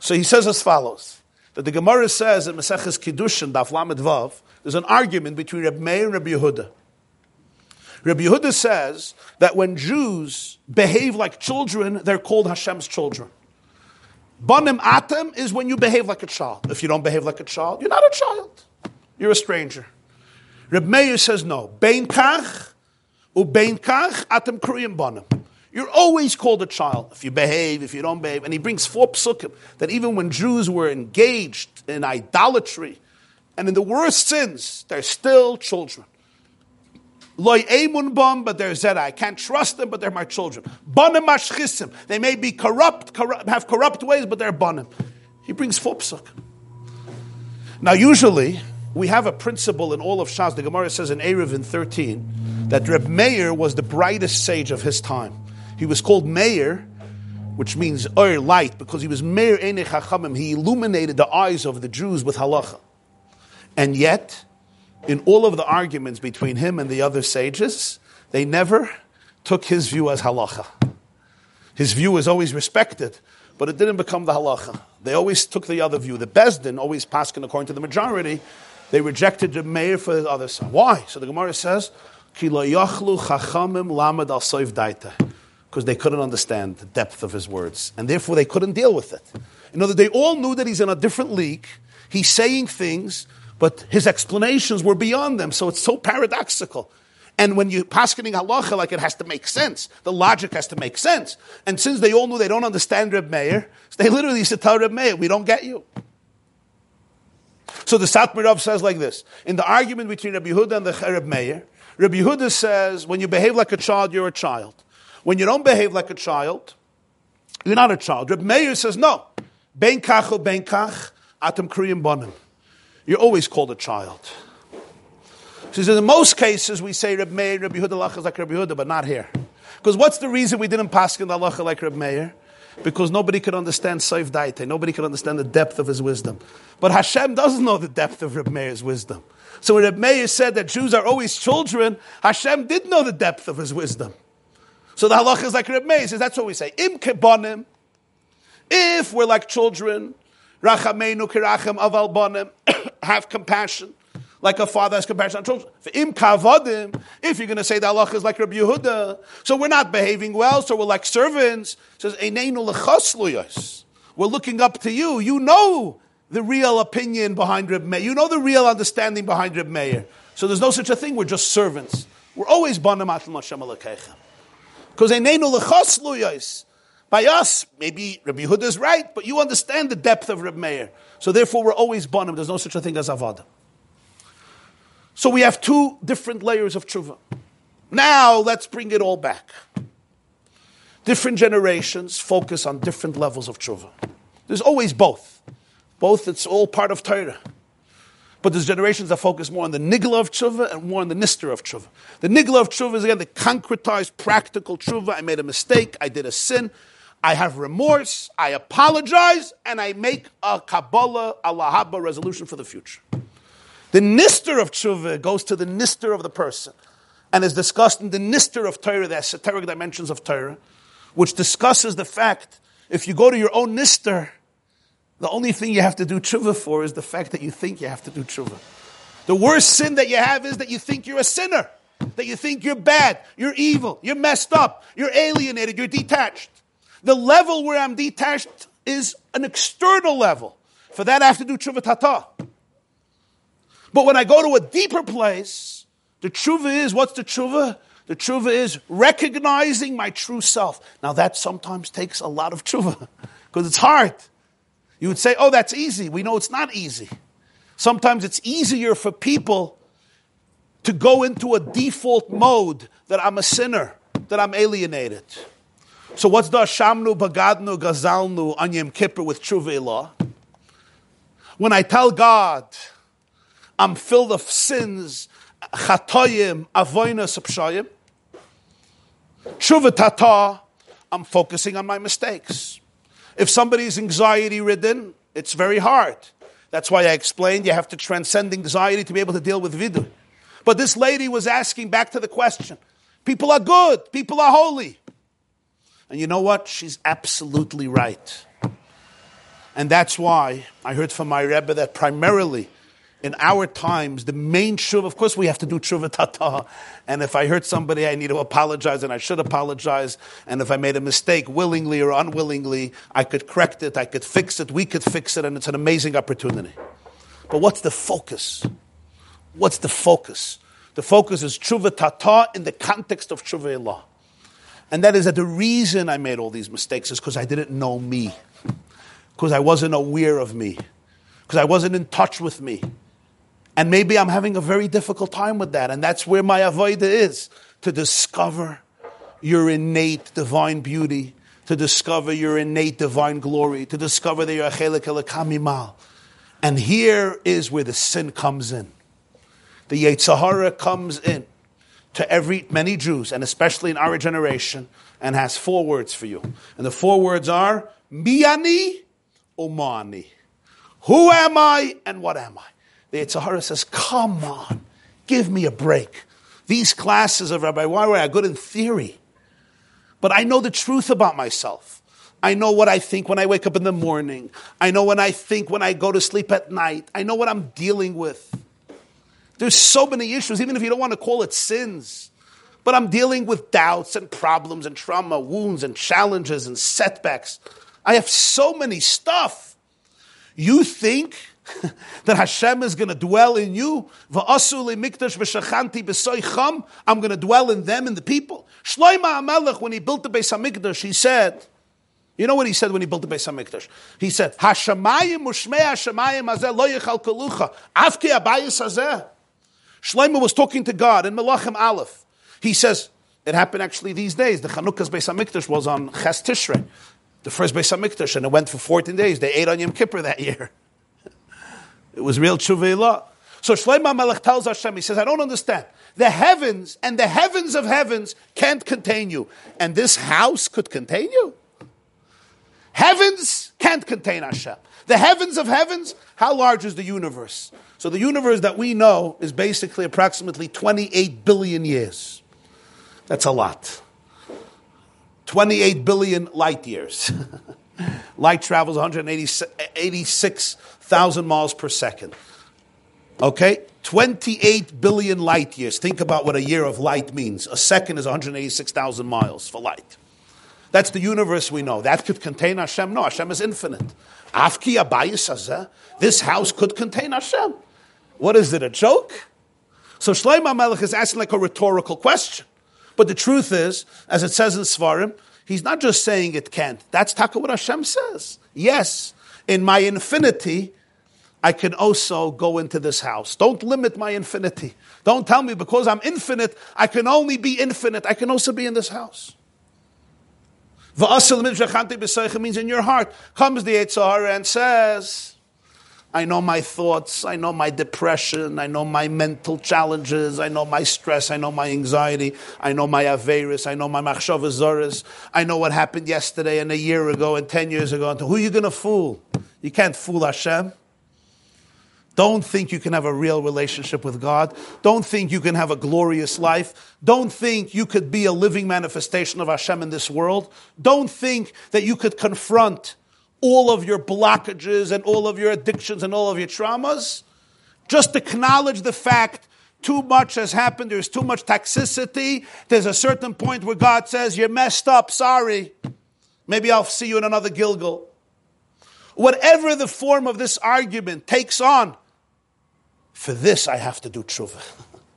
So he says as follows that the Gemara says in Maseches Kiddushin, Daf Lamed Vav, there's an argument between Reb Meir and Reb Yehuda. Reb Yehuda says that when Jews behave like children, they're called Hashem's children. Banim atem is when you behave like a child. If you don't behave like a child, you're not a child. You're a stranger. Reb Meir says no. Bein kach, u bein kach atem kriyim banim. You're always called a child if you behave, if you don't behave. And he brings four psukim that even when Jews were engaged in idolatry and in the worst sins, they're still children. Loy emun bum, but they're zera. I can't trust them, but they're my children. Banim mashchisim. They may be corrupt, corrupt, have corrupt ways, but they're banim. He brings four psukim. Now, usually, we have a principle in all of Shas. The Gemara says in Eruvin 13 that Reb Meir was the brightest sage of his time. He was called Meir, which means Ur, light, because he was Meir Enei Chachamim. He illuminated the eyes of the Jews with halacha. And yet, in all of the arguments between him and the other sages, they never took his view as halacha. His view was always respected, but it didn't become the halacha. They always took the other view. The Besdin always passing according to the majority. They rejected the mayor for the other side. Why? So the Gemara says, because they couldn't understand the depth of his words. And therefore, they couldn't deal with it. In other they all knew that he's in a different league. He's saying things, but his explanations were beyond them. So it's so paradoxical. And when you're paskening halacha, like it has to make sense. The logic has to make sense. And since they all knew they don't understand Reb Meir, they literally said, tell Reb Meir, we don't get you. So the Satmarov says like this in the argument between Rabbi Yehuda and the Reb Meir. Rabbi Yehuda says when you behave like a child, you're a child. When you don't behave like a child, you're not a child. Reb Meir says no. Ben kach ben kach atam kriyim bonim. You're always called a child. She says in most cases we say Reb Meir, Yehuda lach is like Reb Yehuda, but not here. Because what's the reason we didn't pass in the halacha like Reb Meir? Because nobody could understand Saif Daite. Nobody could understand the depth of his wisdom. But Hashem doesn't know the depth of Reb Meir's wisdom. So when Reb Meir said that Jews are always children, Hashem did know the depth of his wisdom. So the halacha is like Reb Meir says, that's what we say. Im kebonim, if we're like children, rachamenu kirachem aval bonim, have compassion like a father has compassion on children. Im if you're going to say that Allah is like Rabbi Yehuda, so we're not behaving well, so we're like servants. It says We're looking up to you. You know the real opinion behind Reb Meir. You know the real understanding behind Reb Meir. So there's no such a thing. We're just servants. We're always banim atam Hashem alekechem. Because einenu lechas By us, maybe Rabbi Yehuda is right, but you understand the depth of Reb Meir. So therefore, we're always banim. There's no such a thing as avodah. So we have two different layers of tshuva. Now let's bring it all back. Different generations focus on different levels of tshuva. There's always both. Both, it's all part of Torah. But there's generations that focus more on the nigla of tshuva and more on the nister of tshuva. The nigla of tshuva is again the concretized, practical tshuva. I made a mistake. I did a sin. I have remorse. I apologize, and I make a Kabbalah, a Lahaba resolution for the future. The nister of tshuva goes to the nister of the person and is discussed in the nister of Torah, the esoteric dimensions of Torah, which discusses the fact if you go to your own nister, the only thing you have to do tshuva for is the fact that you think you have to do tshuva. The worst sin that you have is that you think you're a sinner, that you think you're bad, you're evil, you're messed up, you're alienated, you're detached. The level where I'm detached is an external level. For that, I have to do tshuva tata. But when I go to a deeper place, the tshuva is what's the tshuva? The tshuva is recognizing my true self. Now that sometimes takes a lot of tshuva because it's hard. You would say, oh, that's easy. We know it's not easy. Sometimes it's easier for people to go into a default mode that I'm a sinner, that I'm alienated. So what's the Shamnu, Bagadnu, Gazalnu, Anyam Kippur with Tshuva ilah? When I tell God, I'm filled of sins, chatoyim, avoinas, pshayim. Tshuva I'm focusing on my mistakes. If somebody's anxiety ridden, it's very hard. That's why I explained you have to transcend anxiety to be able to deal with vidu. But this lady was asking back to the question people are good, people are holy. And you know what? She's absolutely right. And that's why I heard from my Rebbe that primarily in our times, the main tshuva, of course, we have to do tshuva tata. And if I hurt somebody, I need to apologize, and I should apologize. And if I made a mistake, willingly or unwillingly, I could correct it, I could fix it, we could fix it, and it's an amazing opportunity. But what's the focus? What's the focus? The focus is tshuva tata in the context of tshuva ilah. And that is that the reason I made all these mistakes is because I didn't know me, because I wasn't aware of me, because I wasn't in touch with me. And maybe I'm having a very difficult time with that. And that's where my avoida is to discover your innate divine beauty, to discover your innate divine glory, to discover that you're a chelik elakamimal. And here is where the sin comes in. The Yetzer Hara comes in to every many Jews, and especially in our generation, and has four words for you. And the four words are Miani Umani. Who am I and what am I? The Yetzer Hara says, Come on, give me a break. These classes of Rabbi Wari are good in theory, but I know the truth about myself. I know what I think when I wake up in the morning. I know when I think when I go to sleep at night. I know what I'm dealing with. There's so many issues, even if you don't want to call it sins. But I'm dealing with doubts and problems and trauma, wounds and challenges and setbacks. I have so many stuff. You think that Hashem is going to dwell in you. I'm going to dwell in them, in the people. Shloima HaMelech, when he built the Beis HaMikdash, he said, You know what he said when he built the Beis Hamikdash? He said, "Hashamayim ushmei hashamayim azeh lo yichal kalucha avki abayis azeh." Shlomo was talking to God in Melachim Aleph. He says, it happened actually these days. The Chanukah's Beis Hamikdash was on Ches Tishrei, the first Beis Hamikdash, and it went for 14 days. They ate on Yom Kippur that year. It was real tshuva So Shlomo Melech tells Hashem, he says, I don't understand. The heavens and the heavens of heavens can't contain you. And this house could contain you? Heavens can't contain Hashem. The heavens of heavens, how large is the universe? So the universe that we know is basically approximately 28 billion years. That's a lot. 28 billion light years. light travels 186,000 miles per second. Okay? 28 billion light years. Think about what a year of light means. A second is 186,000 miles for light. That's the universe we know. That could contain Hashem. No, Hashem is infinite. Afki abayis This house could contain Hashem. What is it, a joke? So Shlomo Melech is asking like a rhetorical question. But the truth is, as it says in Svarim, he's not just saying it can't. That's taka what Hashem says. Yes, in my infinity, I can also go into this house. Don't limit my infinity. Don't tell me because I'm infinite, I can only be infinite. I can also be in this house. means in your heart comes the Yetzer Hara and says, I know my thoughts, I know my depression, I know my mental challenges, I know my stress, I know my anxiety, I know my averis, I know my machshavazoris, I know what happened yesterday and a year ago and ten years ago. Who are you going to fool? You can't fool Hashem. Don't think you can have a real relationship with God. Don't think you can have a glorious life. Don't think you could be a living manifestation of Hashem in this world. Don't think that you could confront all of your blockages and all of your addictions and all of your traumas. Just acknowledge the fact too much has happened, there's too much toxicity. There's a certain point where God says, You're messed up, sorry. Maybe I'll see you in another gilgul. Whatever the form of this argument takes on, for this I have to do tshuva.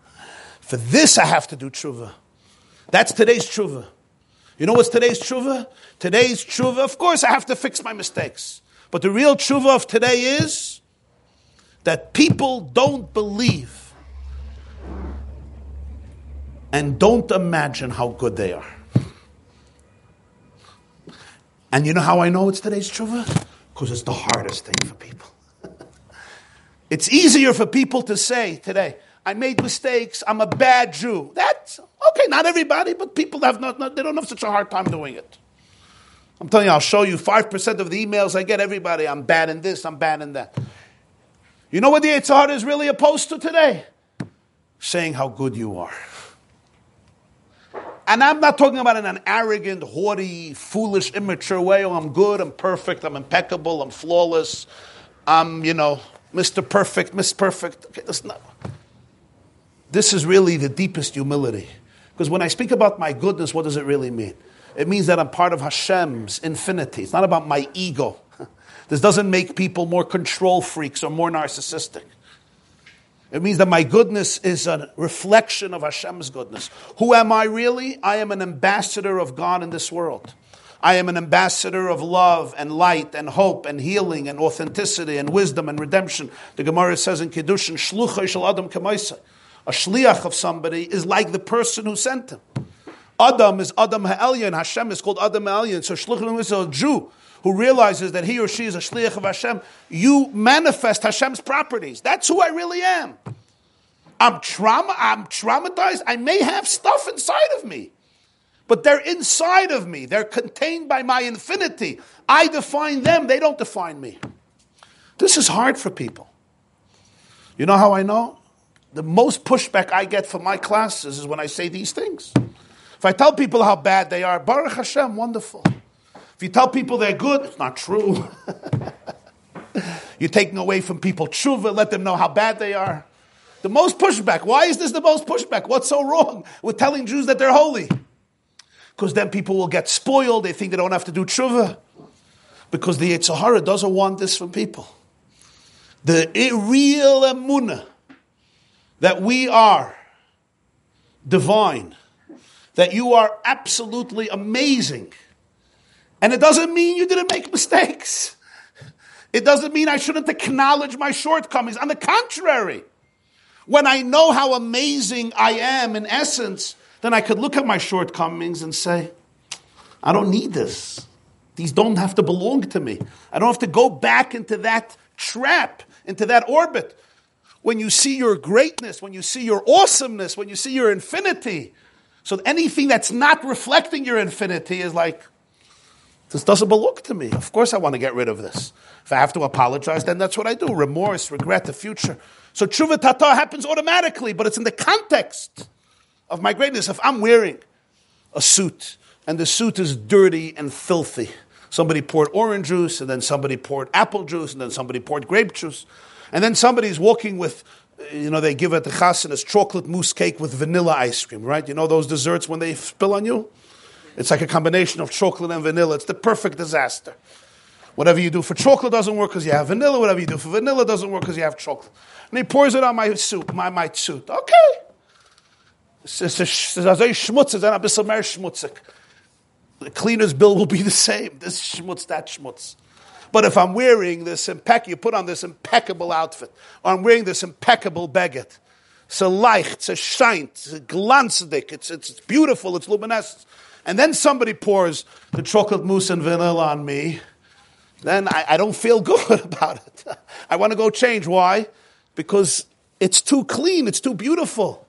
for this I have to do tshuva. That's today's tshuva. You know what's today's tshuva? Today's tshuva, of course, I have to fix my mistakes. But the real tshuva of today is that people don't believe and don't imagine how good they are. And you know how I know it's today's tshuva? Because it's the hardest thing for people. It's easier for people to say today, I made mistakes, I'm a bad Jew. That's okay, not everybody, but people have not, not, they don't have such a hard time doing it. I'm telling you, I'll show you 5% of the emails I get everybody, I'm bad in this, I'm bad in that. You know what the Yetzer Hara is really opposed to today? Saying how good you are. And I'm not talking about in an arrogant, haughty, foolish, immature way. Oh, I'm good, I'm perfect, I'm impeccable, I'm flawless, I'm, you know, Mr. Perfect, Miss Perfect. Okay, that's not. This is really the deepest humility. Because when I speak about my goodness, what does it really mean? It means that I'm part of Hashem's infinity. It's not about my ego. This doesn't make people more control freaks or more narcissistic. It means that my goodness is a reflection of Hashem's goodness. Who am I really? I am an ambassador of God in this world. I am an ambassador of love and light and hope and healing and authenticity and wisdom and redemption. The Gemara says in Kiddushin, Shlucha shel Adam a shliach of somebody is like the person who sent him. Adam is Adam Ha'elyon. Hashem is called Adam Ha'elyon. So shluchim is a Jew who realizes that he or she is a shliach of Hashem. You manifest Hashem's properties. That's who I really am. I'm trauma. I'm traumatized. I may have stuff inside of me, but they're inside of me. They're contained by my infinity. I define them. They don't define me. This is hard for people. You know how I know? the most pushback I get from my classes is when I say these things. If I tell people how bad they are, Baruch Hashem, wonderful. If you tell people they're good, it's not true. You're taking away from people tshuva, let them know how bad they are. The most pushback. Why is this the most pushback? What's so wrong with telling Jews that they're holy? Because then people will get spoiled. They think they don't have to do tshuva. Because the Yetzer Hara doesn't want this from people. The real emunah that we are divine, that you are absolutely amazing, And it doesn't mean you didn't make mistakes. It doesn't mean I shouldn't acknowledge my shortcomings. On the contrary, when I know how amazing I am in essence, then I could look at my shortcomings and say, I don't need this. These don't have to belong to me. I don't have to go back into that trap, into that orbit. When you see your greatness, when you see your awesomeness, when you see your infinity, so anything that's not reflecting your infinity is like, this doesn't belong to me. Of course, I want to get rid of this. If I have to apologize, then that's what I do. Remorse, regret, the future. So tshuva tata happens automatically, but it's in the context of my greatness. If I'm wearing a suit and the suit is dirty and filthy, somebody poured orange juice, and then somebody poured apple juice, and then somebody poured grape juice, and then somebody's walking with you know, they give at the chasanas chocolate mousse cake with vanilla ice cream, right? You know those desserts when they spill on you? It's like a combination of chocolate and vanilla. It's the perfect disaster. Whatever you do for chocolate doesn't work because you have vanilla. Whatever you do for vanilla doesn't work because you have chocolate. And he pours it on my soup, my, my suit. Okay. The cleaner's bill will be the same. This schmutz, that schmutz. But if I'm wearing this impeccable, you put on this impeccable outfit, or I'm wearing this impeccable baguette, it's a light, it's a shine, it's a glanzdik, it's, it's, it's beautiful, it's luminescent. And then somebody pours the chocolate mousse and vanilla on me, then I, I don't feel good about it. I want to go change. Why? Because it's too clean, it's too beautiful.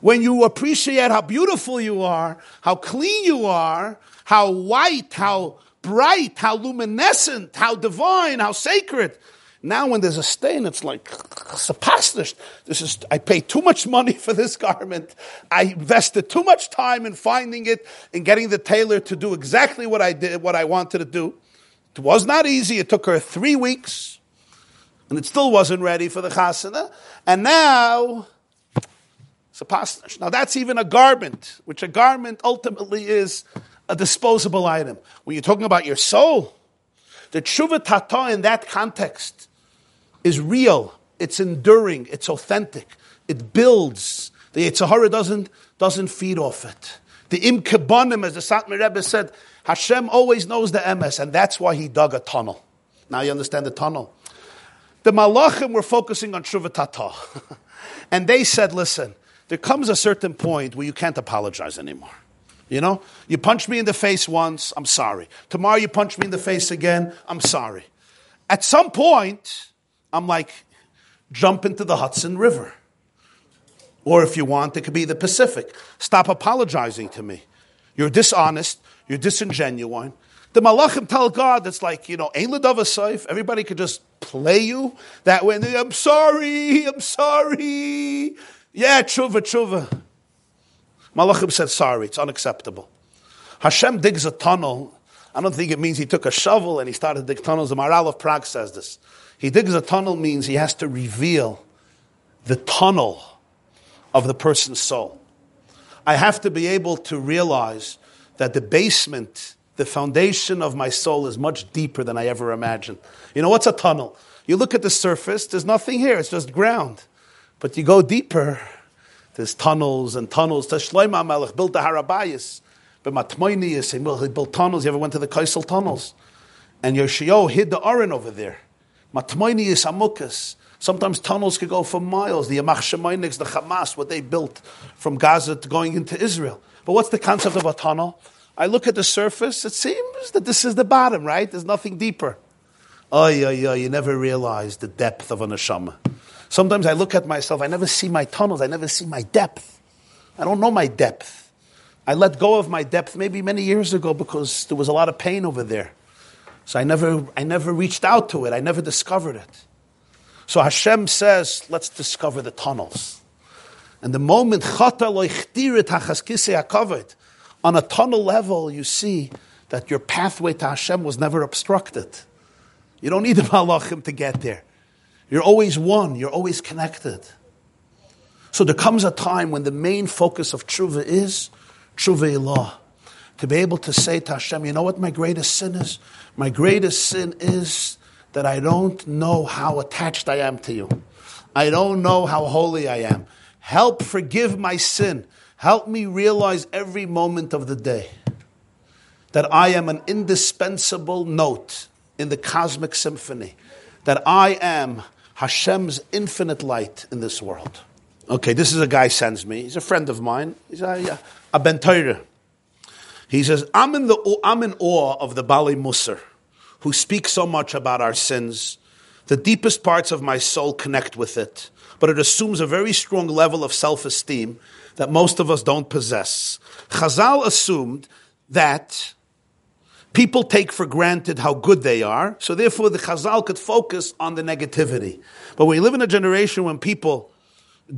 When you appreciate how beautiful you are, how clean you are, how white, how bright, how luminescent, how divine, how sacred. Now, when there's a stain, it's like. This is I paid too much money for this garment. I invested too much time in finding it and getting the tailor to do exactly what I did, what I wanted to do. It was not easy. It took her three weeks, and it still wasn't ready for the chasana. And now, sapasnish. Now that's even a garment, which a garment ultimately is a disposable item. When you're talking about your soul, the tshuva tata in that context is real, it's enduring, it's authentic, it builds. The Yetzer Hara doesn't, doesn't feed off it. The Im Kibonim, as the Satmar Rebbe said, Hashem always knows the MS, and that's why he dug a tunnel. Now you understand the tunnel. The Malachim were focusing on tshuva tata. and they said, listen, there comes a certain point where you can't apologize anymore. You know, you punch me in the face once, I'm sorry. Tomorrow you punch me in the face again, I'm sorry. At some point, I'm like, jump into the Hudson River. Or if you want, it could be the Pacific. Stop apologizing to me. You're dishonest, you're disingenuine. The Malachim tell God it's like, you know, ain't Ein Sof, everybody could just play you that way. I'm sorry, I'm sorry. Yeah, tshuva, tshuva. Malachim said, sorry, it's unacceptable. Hashem digs a tunnel. I don't think it means he took a shovel and he started to dig tunnels. The Maharal of Prague says this. He digs a tunnel means he has to reveal the tunnel of the person's soul. I have to be able to realize that the basement, the foundation of my soul is much deeper than I ever imagined. You know, what's a tunnel? You look at the surface, there's nothing here, it's just ground. But you go deeper, there's tunnels and tunnels. Shlomo Melech built the Harabayas. But Matmoinius, he built tunnels. You ever went to the Kosel tunnels? And Yoshio hid the Aron over there. Matmoinius Amukas. Sometimes tunnels could go for miles. The Yamach Shemainiks, the Hamas, what they built from Gaza to going into Israel. But what's the concept of a tunnel? I look at the surface, it seems that this is the bottom, right? There's nothing deeper. Oh, yeah, yeah, you never realize the depth of a neshama. Sometimes I look at myself, I never see my tunnels, I never see my depth. I don't know my depth. I let go of my depth maybe many years ago because there was a lot of pain over there. So I never, I never reached out to it, I never discovered it. So Hashem says, let's discover the tunnels. And the moment covered, on a tunnel level, you see that your pathway to Hashem was never obstructed. You don't need the malachim to get there. You're always one, you're always connected. So there comes a time when the main focus of tshuva is tshuva ilah. To be able to say to Hashem, you know what my greatest sin is? My greatest sin is that I don't know how attached I am to you. I don't know how holy I am. Help forgive my sin. Help me realize every moment of the day that I am an indispensable note in the cosmic symphony, that I am Hashem's infinite light in this world. Okay, this is a guy sends me. He's a friend of mine. He's a, a Ben Torah. He says, I'm in, the, I'm in awe of the Baalei Musar, who speaks so much about our sins. The deepest parts of my soul connect with it, but it assumes a very strong level of self esteem that most of us don't possess. Chazal assumed that people take for granted how good they are, so therefore the Chazal could focus on the negativity. But we live in a generation when people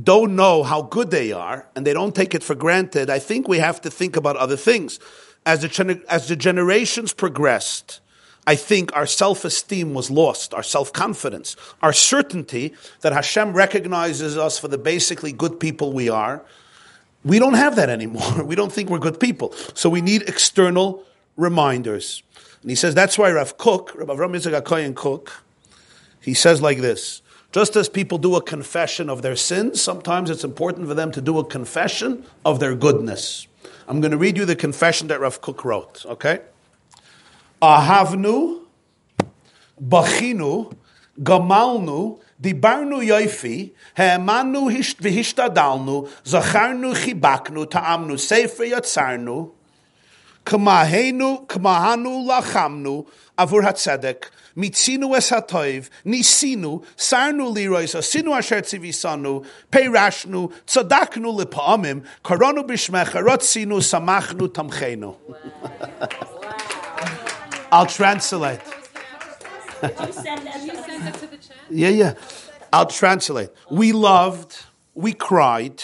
don't know how good they are and they don't take it for granted, I think we have to think about other things. As the, as the generations progressed, I think our self esteem was lost, our self confidence, our certainty that Hashem recognizes us for the basically good people we are. We don't have that anymore. We don't think we're good people. So we need external reminders. And he says that's why Rav Kook, Rav Avram Yitzchak Kook, he says like this. Just as people do a confession of their sins, sometimes it's important for them to do a confession of their goodness. I'm going to read you the confession that Rav Kook wrote, okay? Ahavnu, bachinu, gamalnu, dibarnu yoifi, he'emanu v'hishtadalnu, zacharnu chibaknu, ta'amnu sefer yatzarnu, kamahenu, kamahanu lachamnu, avur hatzedek, mitzinu es hatoiv, nisinu, sarnu lirois, asinu asher tzivisanu, peirashnu, tzadaknu lipa'amim, karonu bishmecha, rotzinu, samachnu, tamchenu. I'll translate. yeah, yeah. I'll translate. We loved, we cried,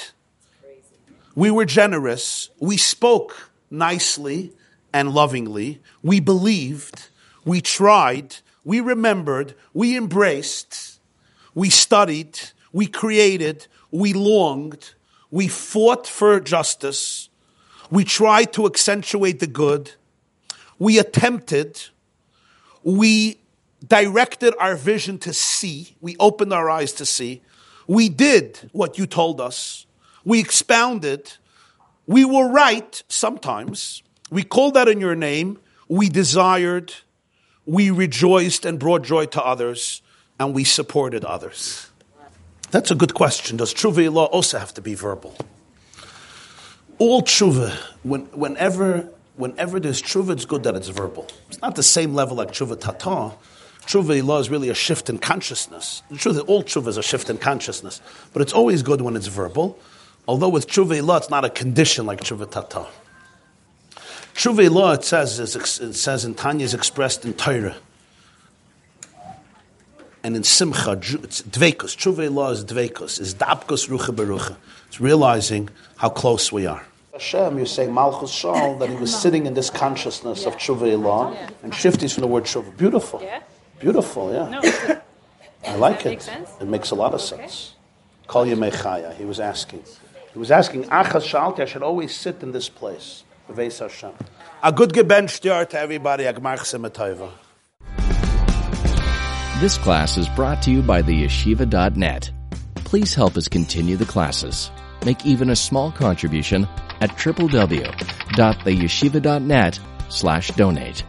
we were generous, we spoke nicely and lovingly, we believed, we tried, we remembered, we embraced, we studied, we created, we longed, we fought for justice, we tried to accentuate the good, we attempted, we directed our vision to see, we opened our eyes to see, we did what you told us, we expounded, we were right sometimes, we called out in your name, we desired, we rejoiced and brought joy to others, and we supported others? That's a good question. Does tshuva ilah also have to be verbal? All tshuva, when, whenever, whenever there's tshuva, it's good that it's verbal. It's not the same level like tshuva tata. Tshuva ilah is really a shift in consciousness. The truth is, all tshuva is a shift in consciousness, but it's always good when it's verbal. Although with tshuva ilah, it's not a condition like tshuva tata. Tshuva ilah, it says, it says in Tanya is expressed in Torah. And in Simcha, it's dvekus. Tshuva ilah is dvekus, is dabkus rucha berucha. It's realizing how close we are. Hashem, you say Malchus Shal, that he was sitting in this consciousness of Tshuva ilah, and shifties from the word Tshuva. Beautiful. Beautiful, yeah. I like it. It makes a lot of sense. Kol Yemei he was asking. He was asking, Achas Shalti, I should always sit in this place. A good gebench to everybody. This class is brought to you by the yeshiva.net. Please help us continue the classes. Make even a small contribution at www.theyeshiva.net slash donate.